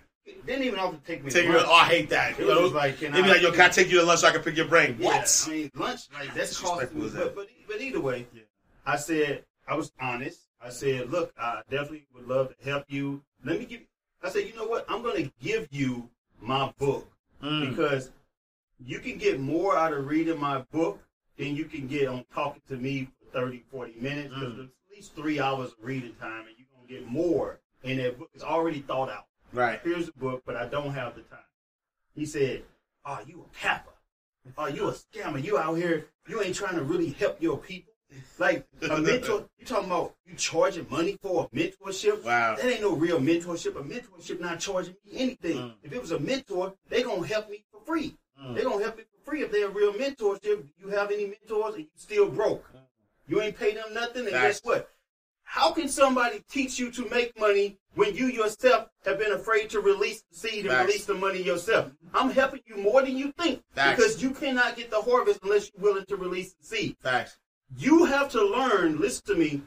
Didn't even have to take me. Take to you. lunch. Oh, I hate that. It was like, can They'd be like, yo, can I take you to lunch so I can pick your brain? Yeah, What? I mean, lunch like that's costing Disrespectful me. that. But, but but either way, I said I was honest. I said, look, I definitely would love to help you. Let me give. I said, you know what? I'm going to give you my book Mm. because you can get more out of reading my book than you can get on talking to me for 30, 40 minutes. Because Mm. there's at least three hours of reading time, and you're going to get more in that book. It's already thought out. Right. Here's the book, but I don't have the time. He said, "Oh, you a capper? Oh, you a scammer? You out here? You ain't trying to really help your people?" Like a mentor, you talking about you charging money for a mentorship? Wow. That ain't no real mentorship. A mentorship not charging me anything. Mm. If it was a mentor, they gonna help me for free. They gonna help me for free if they're a real mentorship. You have any mentors and you still broke. You ain't pay them nothing, and guess what? How can somebody teach you to make money when you yourself have been afraid to release the seed and Facts. release the money yourself? I'm helping you more than you think Facts. because you cannot get the harvest unless you're willing to release the seed. Facts. You have to learn, listen to me,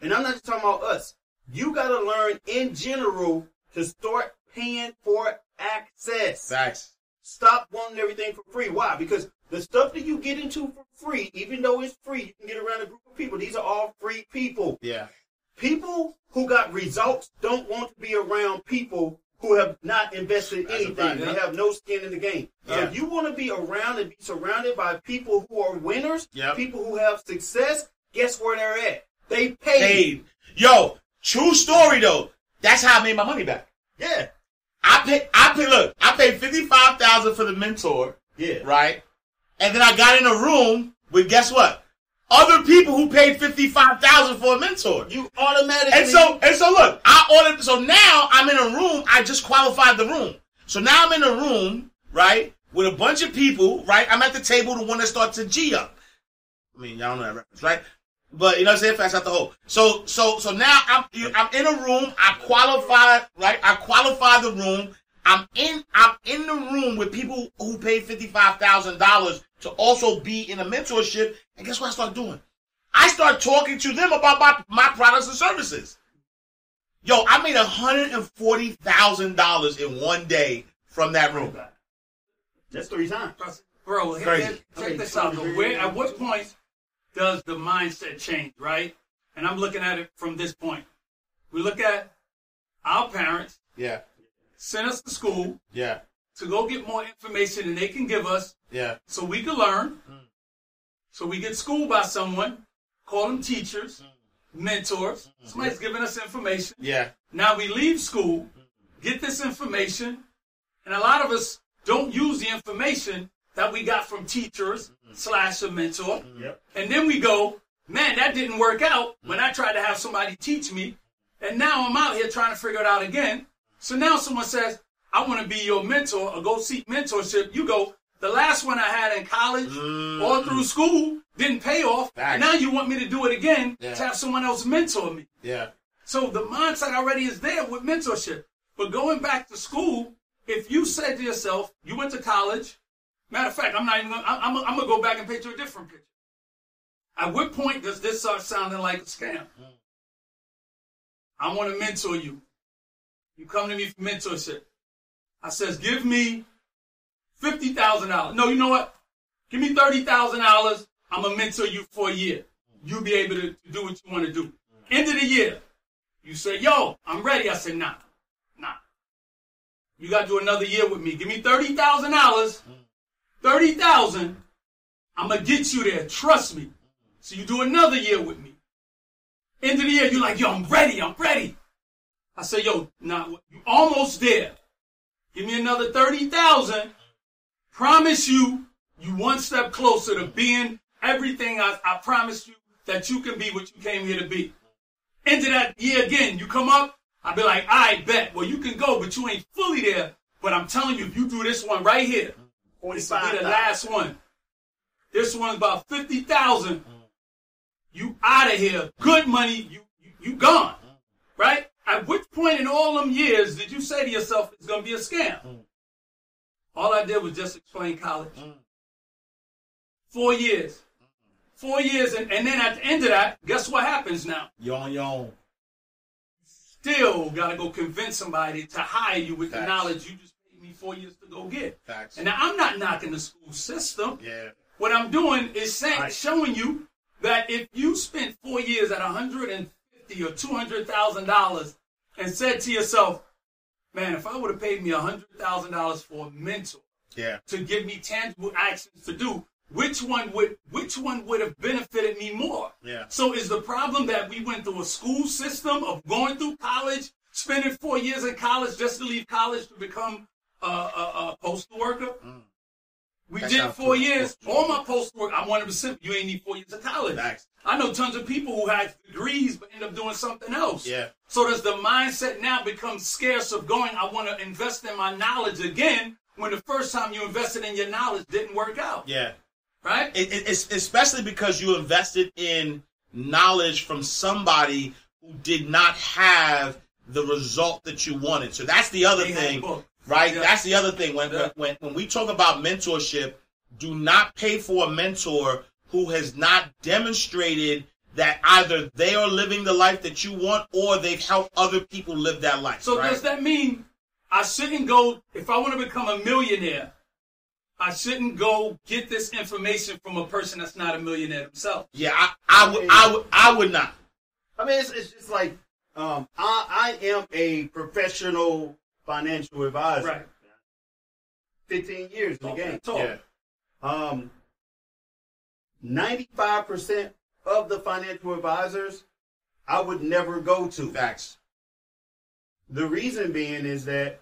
and I'm not just talking about us. You got to learn in general to start paying for access. Facts. Stop wanting everything for free. Why? Because the stuff that you get into for free, even though it's free, you can get around a group of people. These are all free people. Yeah. People who got results don't want to be around people who have not invested That's anything. fact, They have no skin in the game. So Yeah. if you want to be around and be surrounded by people who are winners, Yep. people who have success, guess where they're at? They paid. Paid. Yo, true story though. That's how I made my money back. Yeah. I paid. I paid. Look, I paid fifty five thousand for the mentor, Yeah. right? And then I got in a room with guess what? Other people who paid fifty five thousand for a mentor. You automatically. And so, and so, look, I ordered. So now I'm in a room. I just qualified the room. So now I'm in a room, right, with a bunch of people, right. I'm at the table, the one that starts to G up. I mean, y'all know that reference, right? But you know what I'm saying? Fast out the hole. So, so, so now I'm, you- I'm in a room. I qualify, right? I qualify the room. I'm in, I'm in the room with people who paid fifty five thousand dollars to also be in a mentorship. And guess what I start doing? I start talking to them about my, my products and services. Yo, I made hundred and forty thousand dollars in one day from that room. That's three times. Bro, Crazy. check this out. Where, at what point does the mindset change, right? And I'm looking at it from this point. We look at our parents Yeah, sent us to school yeah, to go get more information than they can give us yeah, so we can learn. Mm. So we get schooled by someone, call them teachers, mm. mentors. Mm. Somebody's giving us information. yeah, Now we leave school, get this information, and a lot of us don't use the information that we got from teachers mm-hmm. slash a mentor. Mm-hmm. Yep. And then we go, man, that didn't work out when I tried to have somebody teach me. And now I'm out here trying to figure it out again. So now someone says, I want to be your mentor or go seek mentorship. You go, the last one I had in college mm. or through school didn't pay off. Facts. And now you want me to do it again Yeah. to have someone else mentor me. yeah, So the mindset already is there with mentorship. But going back to school, if you said to yourself, you went to college, matter of fact, I'm not even gonna, I'm, I'm, I'm gonna go back and paint you a different picture. At what point does this start sounding like a scam? Mm. I want to mentor you. You come to me for mentorship. I says, give me fifty thousand dollars. No, you know what? Give me thirty thousand dollars. I'm gonna mentor you for a year. You'll be able to do what you want to do. End of the year, you say, "Yo, I'm ready." I said, "Nah, nah. You got to do another year with me. Give me thirty thousand dollars. Thirty thousand. I'm gonna get you there. Trust me." So you do another year with me. End of the year, you're like, "Yo, I'm ready. I'm ready." I say, "Yo, nah, you almost there. Give me another thirty thousand. Promise you, you one step closer to being everything I, I promised you that you can be what you came here to be. Into that year again, you come up, I'll be like, I bet. Well, you can go, but you ain't fully there. But I'm telling you, if you do this one right here, this will be the last one. This one's about fifty thousand. You out of here. Good money. You, you you gone. Right? At which point in all them years did you say to yourself it's gonna be a scam? Mm. All I did was just explain college. Mm. Four years. Four years, and, and then at the end of that, guess what happens now? You're on your own. Still gotta go convince somebody to hire you with the knowledge you just paid me four years to go get. Facts. And now I'm not knocking the school system. Yeah, What I'm doing is saying, Right. showing you that if you spent four years at 150 or 200 thousand dollars and said to yourself, "Man, if I would have paid me hundred thousand dollars for a mentor yeah, to give me tangible actions to do, which one would which one would have benefited me more?" Yeah. So is the problem that we went through a school system of going through college, spending four years in college just to leave college to become a, a, a postal worker? Mm. We That's did four true. years. All my post work, I'm 100%. You ain't need four years of college. Facts. I know tons of people who had degrees but end up doing something else. Yeah. So does the mindset now become scarce of going, I want to invest in my knowledge again when the first time you invested in your knowledge didn't work out? Yeah. Right? It, it, it's especially because you invested in knowledge from somebody who did not have the result that you wanted. So that's the other They thing. Right? Yeah. That's the other thing. When, Yeah. when when we talk about mentorship, do not pay for a mentor who has not demonstrated that either they are living the life that you want or they've helped other people live that life. So right? does that mean I shouldn't go if I want to become a millionaire? I shouldn't go get this information from a person that's not a millionaire themselves. yeah, I, I would I would I would not. I mean, it's, it's just like um, I, I am a professional financial advisor. Right. 15 years in the game. talk. Yeah. Um, 95% of the financial advisors I would never go to. Facts. The reason being is that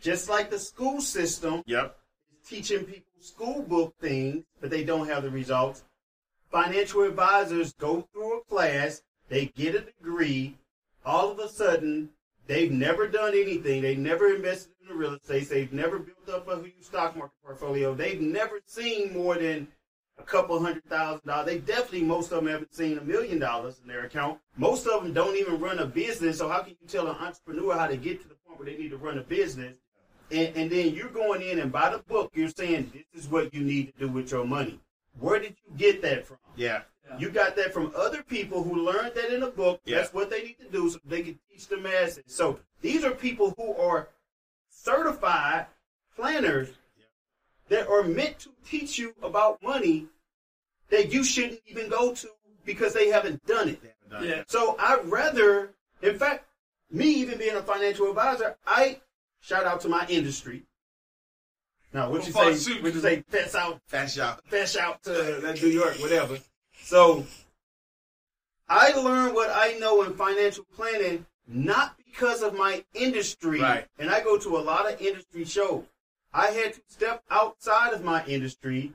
just like the school system Yep. is teaching people school book things, but they don't have the results, financial advisors go through a class, they get a degree, all of a sudden they've never done anything, they've never invested in the real estate, they've never built up a huge stock market portfolio, they've never seen more than a couple hundred thousand dollars. They definitely most of them haven't seen a million dollars in their account. Most of them don't even run a business. So how can you tell an entrepreneur how to get to the point where they need to run a business? And, and then you're going in and by the book, you're saying this is what you need to do with your money. Where did you get that from? Yeah. You got that from other people who learned that in a book. Yeah. That's what they need to do so they can teach the masses. So these are people who are certified planners that are meant to teach you about money that you shouldn't even go to because they haven't done it. Yeah. So I'd rather, in fact, me even being a financial advisor, I shout out to my industry. Now, what you say? shoot. What you say? Fess out Fast shot. fish out to New York, whatever. So I learned what I know in financial planning not because of my industry. Right. And I go to a lot of industry shows. I had to step outside of my industry,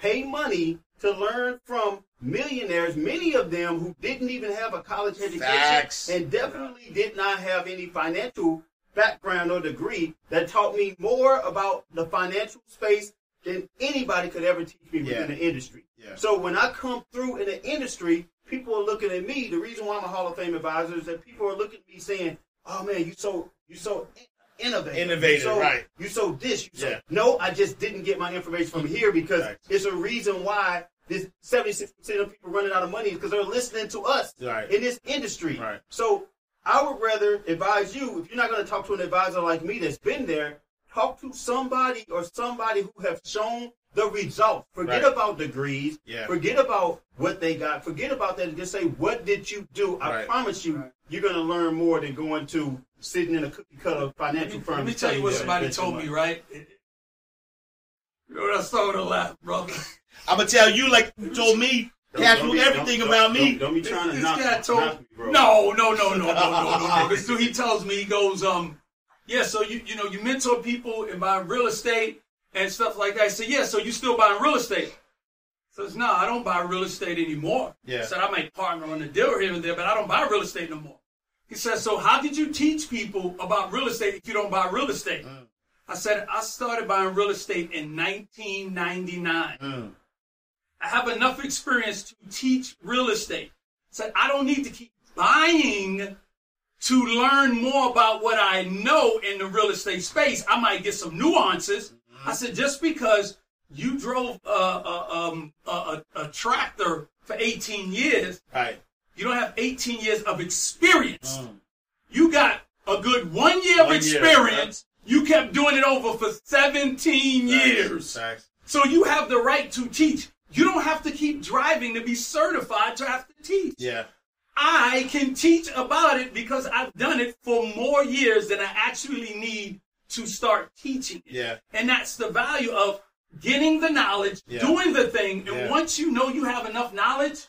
pay money to learn from millionaires, many of them who didn't even have a college education Facts. and definitely did not have any financial background or degree that taught me more about the financial space than anybody could ever teach me Yeah. within the industry. Yeah. So when I come through in the industry, people are looking at me. The reason why I'm a Hall of Fame advisor is that people are looking at me saying, "Oh man, you so you so innovative, Innovative, you so, right. You so this, you so Yeah. no. I just didn't get my information from here because Right. it's a reason why this 76 percent of people running out of money is because they're listening to us Right. in this industry. Right. So I would rather advise you, if you're not going to talk to an advisor like me that's been there, talk to somebody or somebody who have shown the results. Forget Right. about degrees. Yeah. Forget about what they got. Forget about that and just say, what did you do? I Right. promise you, you're going to learn more than going to sitting in a cookie cutter Let financial me, firm. let me tell you what somebody told me, money. right? You know what I started to laugh, brother? I'm gonna tell you like you told me Don't- cash don't rule everything don't- about don't- me. Don't, be trying to this knock, guy me- told knock me, bro. no, no, no, no, no, no, no, no. This dude, he tells me he goes, um, yeah. So you, you know, you mentor people in buying real estate and stuff like that. I said, yeah. So you still buying real estate? Says, no, I don't buy real estate anymore. Yeah. I said I might partner on a deal here and there, but I don't buy real estate no more. He says, so how did you teach people about real estate if you don't buy real estate? Mm. I said, I started buying real estate in 1999. Mm. I have enough experience to teach real estate. Said I don't need to keep buying to learn more about what I know in the real estate space. I might get some nuances. I said just because you drove a, a, um, a, a, tractor for 18 years, Right. you don't have 18 years of experience. You got a good one year of One year, experience. You kept doing it over for 17 years. So you have the right to teach. You don't have to keep driving to be certified to have to teach. Yeah. I can teach about it because I've done it for more years than I actually need to start teaching it. Yeah. And that's the value of getting the knowledge, Yeah. doing the thing. And Yeah. once you know you have enough knowledge,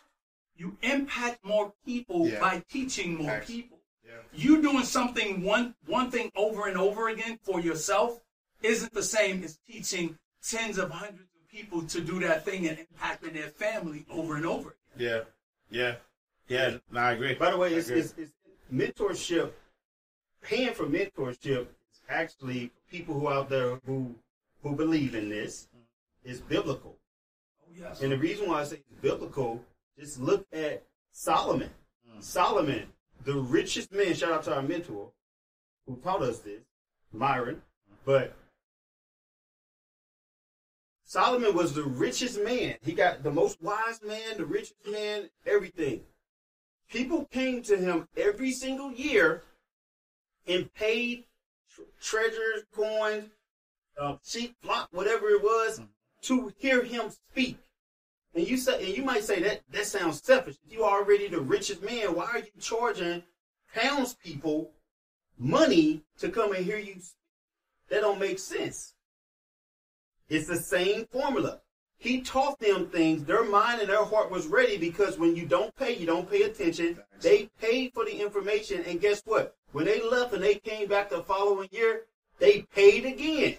you impact more people Yeah. by teaching more Facts. people. Yeah. You doing something one one thing over and over again for yourself isn't the same as teaching tens of hundreds of people to do that thing and impacting their family over and over. Yeah, yeah, yeah. No, I agree. By the way, I it's, agree. it's, it's mentorship. Paying for mentorship is actually people who out there who who believe in this is biblical. Oh yes. And the reason why I say it's biblical, just look at Solomon. Mm. Solomon, the richest man, shout out to our mentor who taught us this, Myron. But Solomon was the richest man. He got the most wise man, the richest man, everything. People came to him every single year and paid treasures, coins, uh, sheep, flock, whatever it was, to hear him speak. And you say, and you might say that that sounds selfish. You already the richest man, why are you charging townspeople money to come and hear you? That don't make sense. It's the same formula. He taught them things. Their mind and their heart was ready because when you don't pay, you don't pay attention. They paid for the information, and guess what? When they left and they came back the following year, they paid again.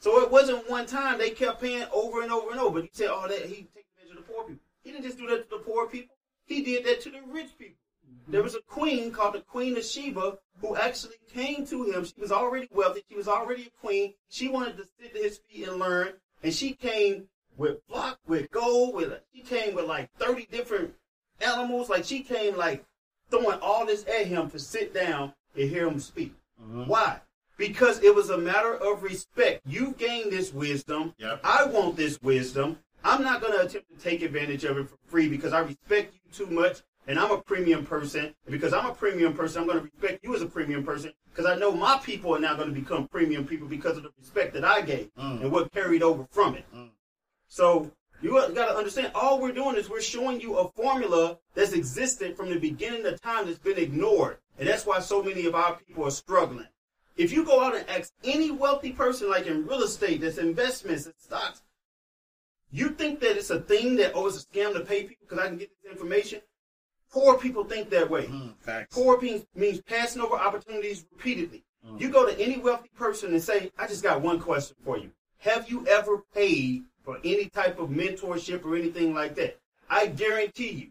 So it wasn't one time. They kept paying over and over and over. But you said, "Oh, that he take advantage of the poor people." He didn't just do that to the poor people. He did that to the rich people. There was a queen called the Queen of Sheba who actually came to him. She was already wealthy. She was already a queen. She wanted to sit at his feet and learn. And she came with flock, with gold, with she came with like 30 different animals. Like she came like throwing all this at him to sit down and hear him speak. Mm-hmm. Why? Because it was a matter of respect. You gained this wisdom. Yep. I want this wisdom. I'm not going to attempt to take advantage of it for free because I respect you too much and I'm a premium person. And because I'm a premium person, I'm going to respect you as a premium person because I know my people are now going to become premium people because of the respect that I gave mm. and what carried over from it. Mm. So you got to understand, all we're doing is we're showing you a formula that's existed from the beginning of time that's been ignored. And that's why so many of our people are struggling. If you go out and ask any wealthy person, like in real estate, that's investments and stocks, you think that it's a thing that, oh, it's a scam to pay people because I can get this information? Poor people think that way. Mm, facts. Poor means, means passing over opportunities repeatedly. You go to any wealthy person and say, I just got one question for you. Have you ever paid for any type of mentorship or anything like that? I guarantee you,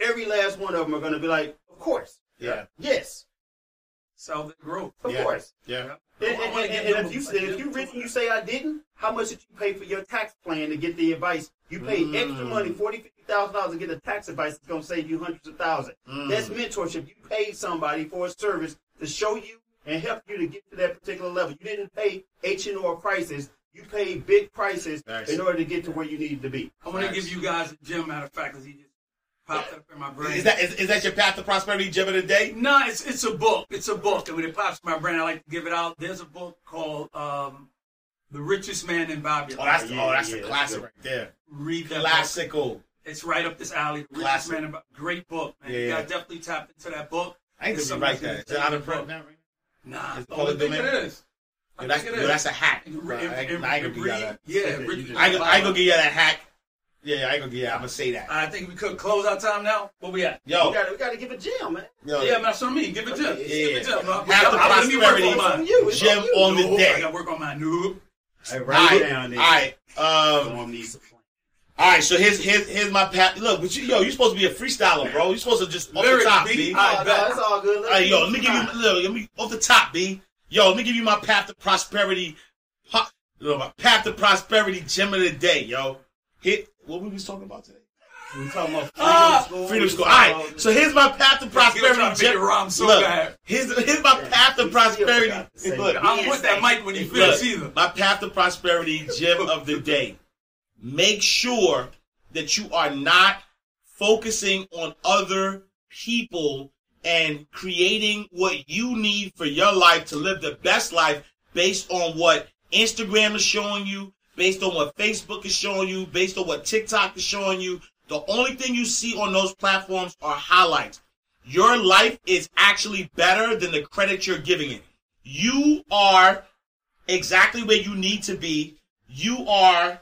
every last one of them are going to be like, of course. Yeah. Yes, Sell the growth. of Yeah. course. Yeah. And, and- and- and if you and if you rich and you say I didn't, how much did you pay for your tax plan to get the advice? You paid extra Mm. money, forty, fifty thousand dollars to get a tax advice that's gonna save you hundreds of thousands. Mm. That's mentorship. You paid somebody for a service to show you and help you to get to that particular level. You didn't pay H and R prices. You paid big prices Nice. in order to get to where you needed to be. I'm gonna give you guys a gem. Matter of fact, because he just popped up in my brain. Is that is, is that your path to prosperity gem of the day? No, it's it's a book. It's a book, and when it pops in my brain, I like to give it out. There's a book called um, "The Richest Man in Babylon." Oh, that's Yeah, oh, that's yeah, a classic good. right there. Read that. book. Classical. It's right up this alley. The Richest Classic. Man in Ba- Great book, man. Yeah, you gotta definitely tapped into that book. I ain't It's gonna be right something there. that's Is it out of in print the now? Right? Nah, It's oh, I public think it is. I Yo, that's, think it yo, that's a hack. And Bro, I, re- ain't- I ain't give you that. Yeah, You I ain't gonna, I ain't give you that hack. Yeah, I ain't gonna give you. I'm gonna say that. I think we could close our time now. What we at? Yo, We got we got to give a gem, man. yo, Yeah, man, that's what I mean. Give it to him. Yeah, Give it to him. Uh, Have the work prosperity. on It's on mine. you. It's Gem on the Noob, day. I gotta work on my noob. Hey, all write right, it down there. all right. Um, Storm needs some flame. all right. So here's here's here's my path. Look, but you, yo, you supposed to be a freestyler, bro. You're supposed to just off the top, B. B. All right, no, it's all good. All right, yo, let me give you look, let me off the top, B. Yo, let me give you my path to prosperity. My path to prosperity gem of the day, yo. Hit what we was talking about today. We talking about freedom Ah, school. Freedom School. All talking so here's my path to Let's get trying prosperity gem. rhyme so look, bad. here's here's my Yeah, path to prosperity. to Look. I'll put that mic when he Look, finishes either. my path to prosperity gem of the day. Make sure that you are not focusing on other people and creating what you need for your life to live the best life based on what Instagram is showing you, based on what Facebook is showing you, based on what TikTok is showing you. The only thing you see on those platforms are highlights. Your life is actually better than the credit you're giving it. You are exactly where you need to be. You are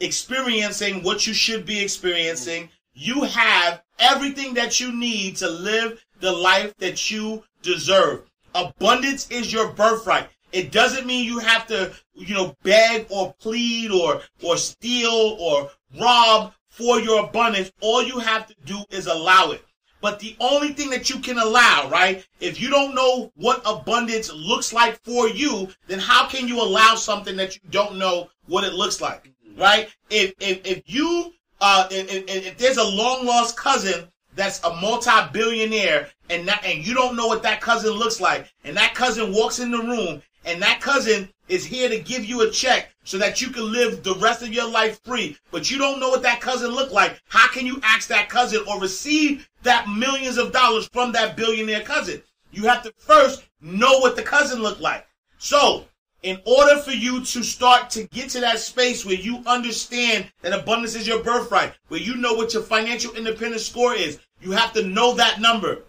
experiencing what you should be experiencing. You have everything that you need to live the life that you deserve. Abundance is your birthright. It doesn't mean you have to, you know, beg or plead or or steal or rob for your abundance. All you have to do is allow it. But the only thing that you can allow, right? If you don't know what abundance looks like for you, then how can you allow something that you don't know what it looks like, right? If if if you uh if, if, if there's a long lost cousin that's a multi-billionaire and that, and you don't know what that cousin looks like and that cousin walks in the room and that cousin is here to give you a check so that you can live the rest of your life free, but you don't know what that cousin looked like, how can you ask that cousin or receive that millions of dollars from that billionaire cousin? You have to first know what the cousin looked like. So, in order for you to start to get to that space where you understand that abundance is your birthright, where you know what your financial independence score is, you have to know that number.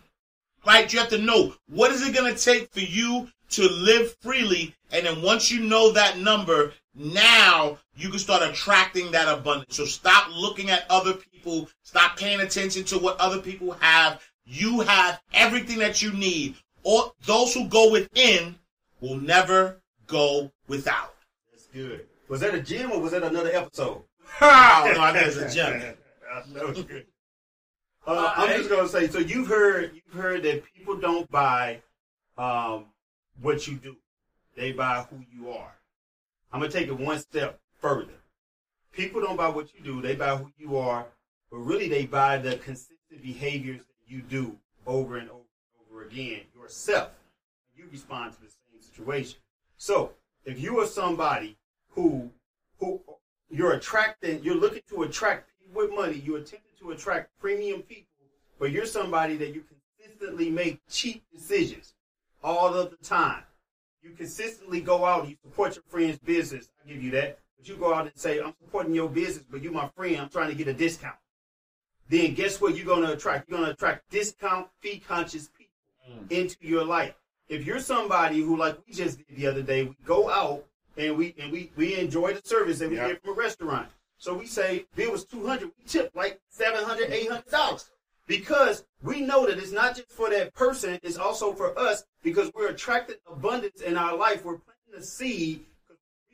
Right? You have to know what is it going to take for you to live freely. And then once you know that number, now you can start attracting that abundance. So stop looking at other people. Stop paying attention to what other people have. You have everything that you need. Or those who go within will never go without. That's good. Was that a gym or was that another episode? [laughs] Oh, no, I think it's a gem. that was good. Uh, I'm just gonna say. So you've heard you've heard that people don't buy um, what you do; they buy who you are. I'm gonna take it one step further. People don't buy what you do; they buy who you are. But really, they buy the consistent behaviors that you do over and over and over again yourself. You respond to the same situation. So if you are somebody who who you're attracting, you're looking to attract people with money, you're attempting to attract premium people, but you're somebody that you consistently make cheap decisions all of the time. You consistently go out, you support your friend's business. I give you that. But you go out and say, I'm supporting your business, but you're my friend, I'm trying to get a discount. Then guess what you're gonna attract? You're gonna attract discount fee conscious people mm. into your life if you're somebody who like we just did the other day, we go out and we and we we enjoy the service that we Yeah. get from a restaurant. So we say bill was two hundred, we tip like 700 800 dollars because we know that it's not just for that person, it's also for us because we're attracting abundance in our life. We're planting a seed.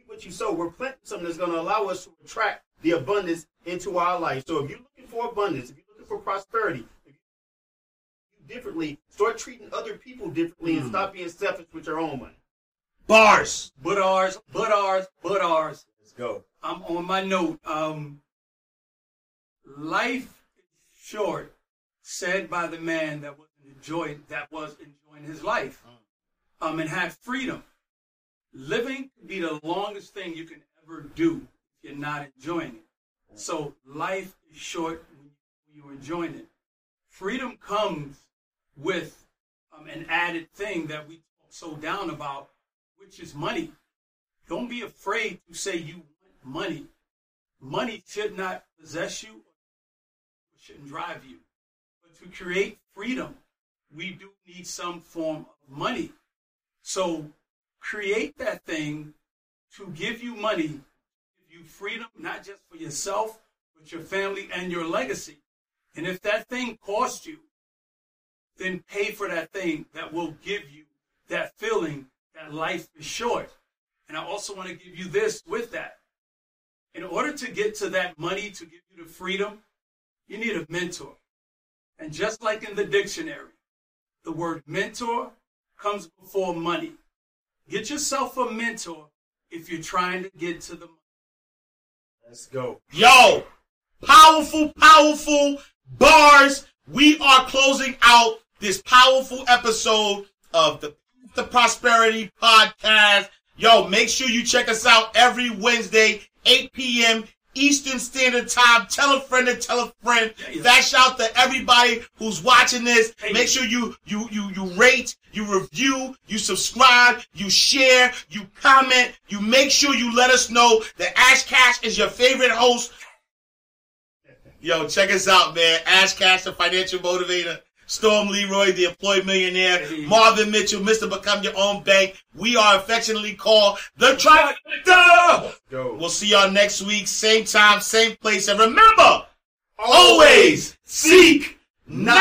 What you sow, we're planting something that's going to allow us to attract the abundance into our life. So if you're looking for abundance, if you're looking for prosperity, differently, start treating other people differently and stop being selfish with your own money. Bars. But ours, but ours, but ours. Let's go. I'm on my note. Um, life is short, said by the man that was enjoying that was enjoying his life, um, and had freedom. Living can be the longest thing you can ever do if you're not enjoying it. So life is short when you're enjoying it. Freedom comes with um, an added thing that we talk so down about, which is money. Don't be afraid to say you want money. Money should not possess you, shouldn't drive you. But to create freedom, we do need some form of money. So create that thing to give you money, give you freedom, not just for yourself, but your family and your legacy. And if that thing costs you, then pay for that thing that will give you that feeling that life is short. And I also want to give you this with that. In order to get to that money to give you the freedom, you need a mentor. And just like in the dictionary, the word mentor comes before money. Get yourself a mentor if you're trying to get to the money. Let's go. Yo, powerful, powerful bars. We are closing out this powerful episode of the to Prosperity podcast. Yo, make sure you check us out every Wednesday, 8 p.m. Eastern Standard Time. Tell a friend to tell a friend. Yeah, yeah. Fast shout to everybody who's watching this. Hey. Make sure you you you you rate, you review, you subscribe, you share, you comment, you make sure you let us know that Ash Cash is your favorite host. Yo, check us out, man. Ash Cash, the financial motivator. Storm Leroy, the employed millionaire, Marvin Mitchell, Mr. Become Your Own Bank. We are affectionately called the Trifecta. We'll see y'all next week, same time, same place. And remember, always seek knowledge.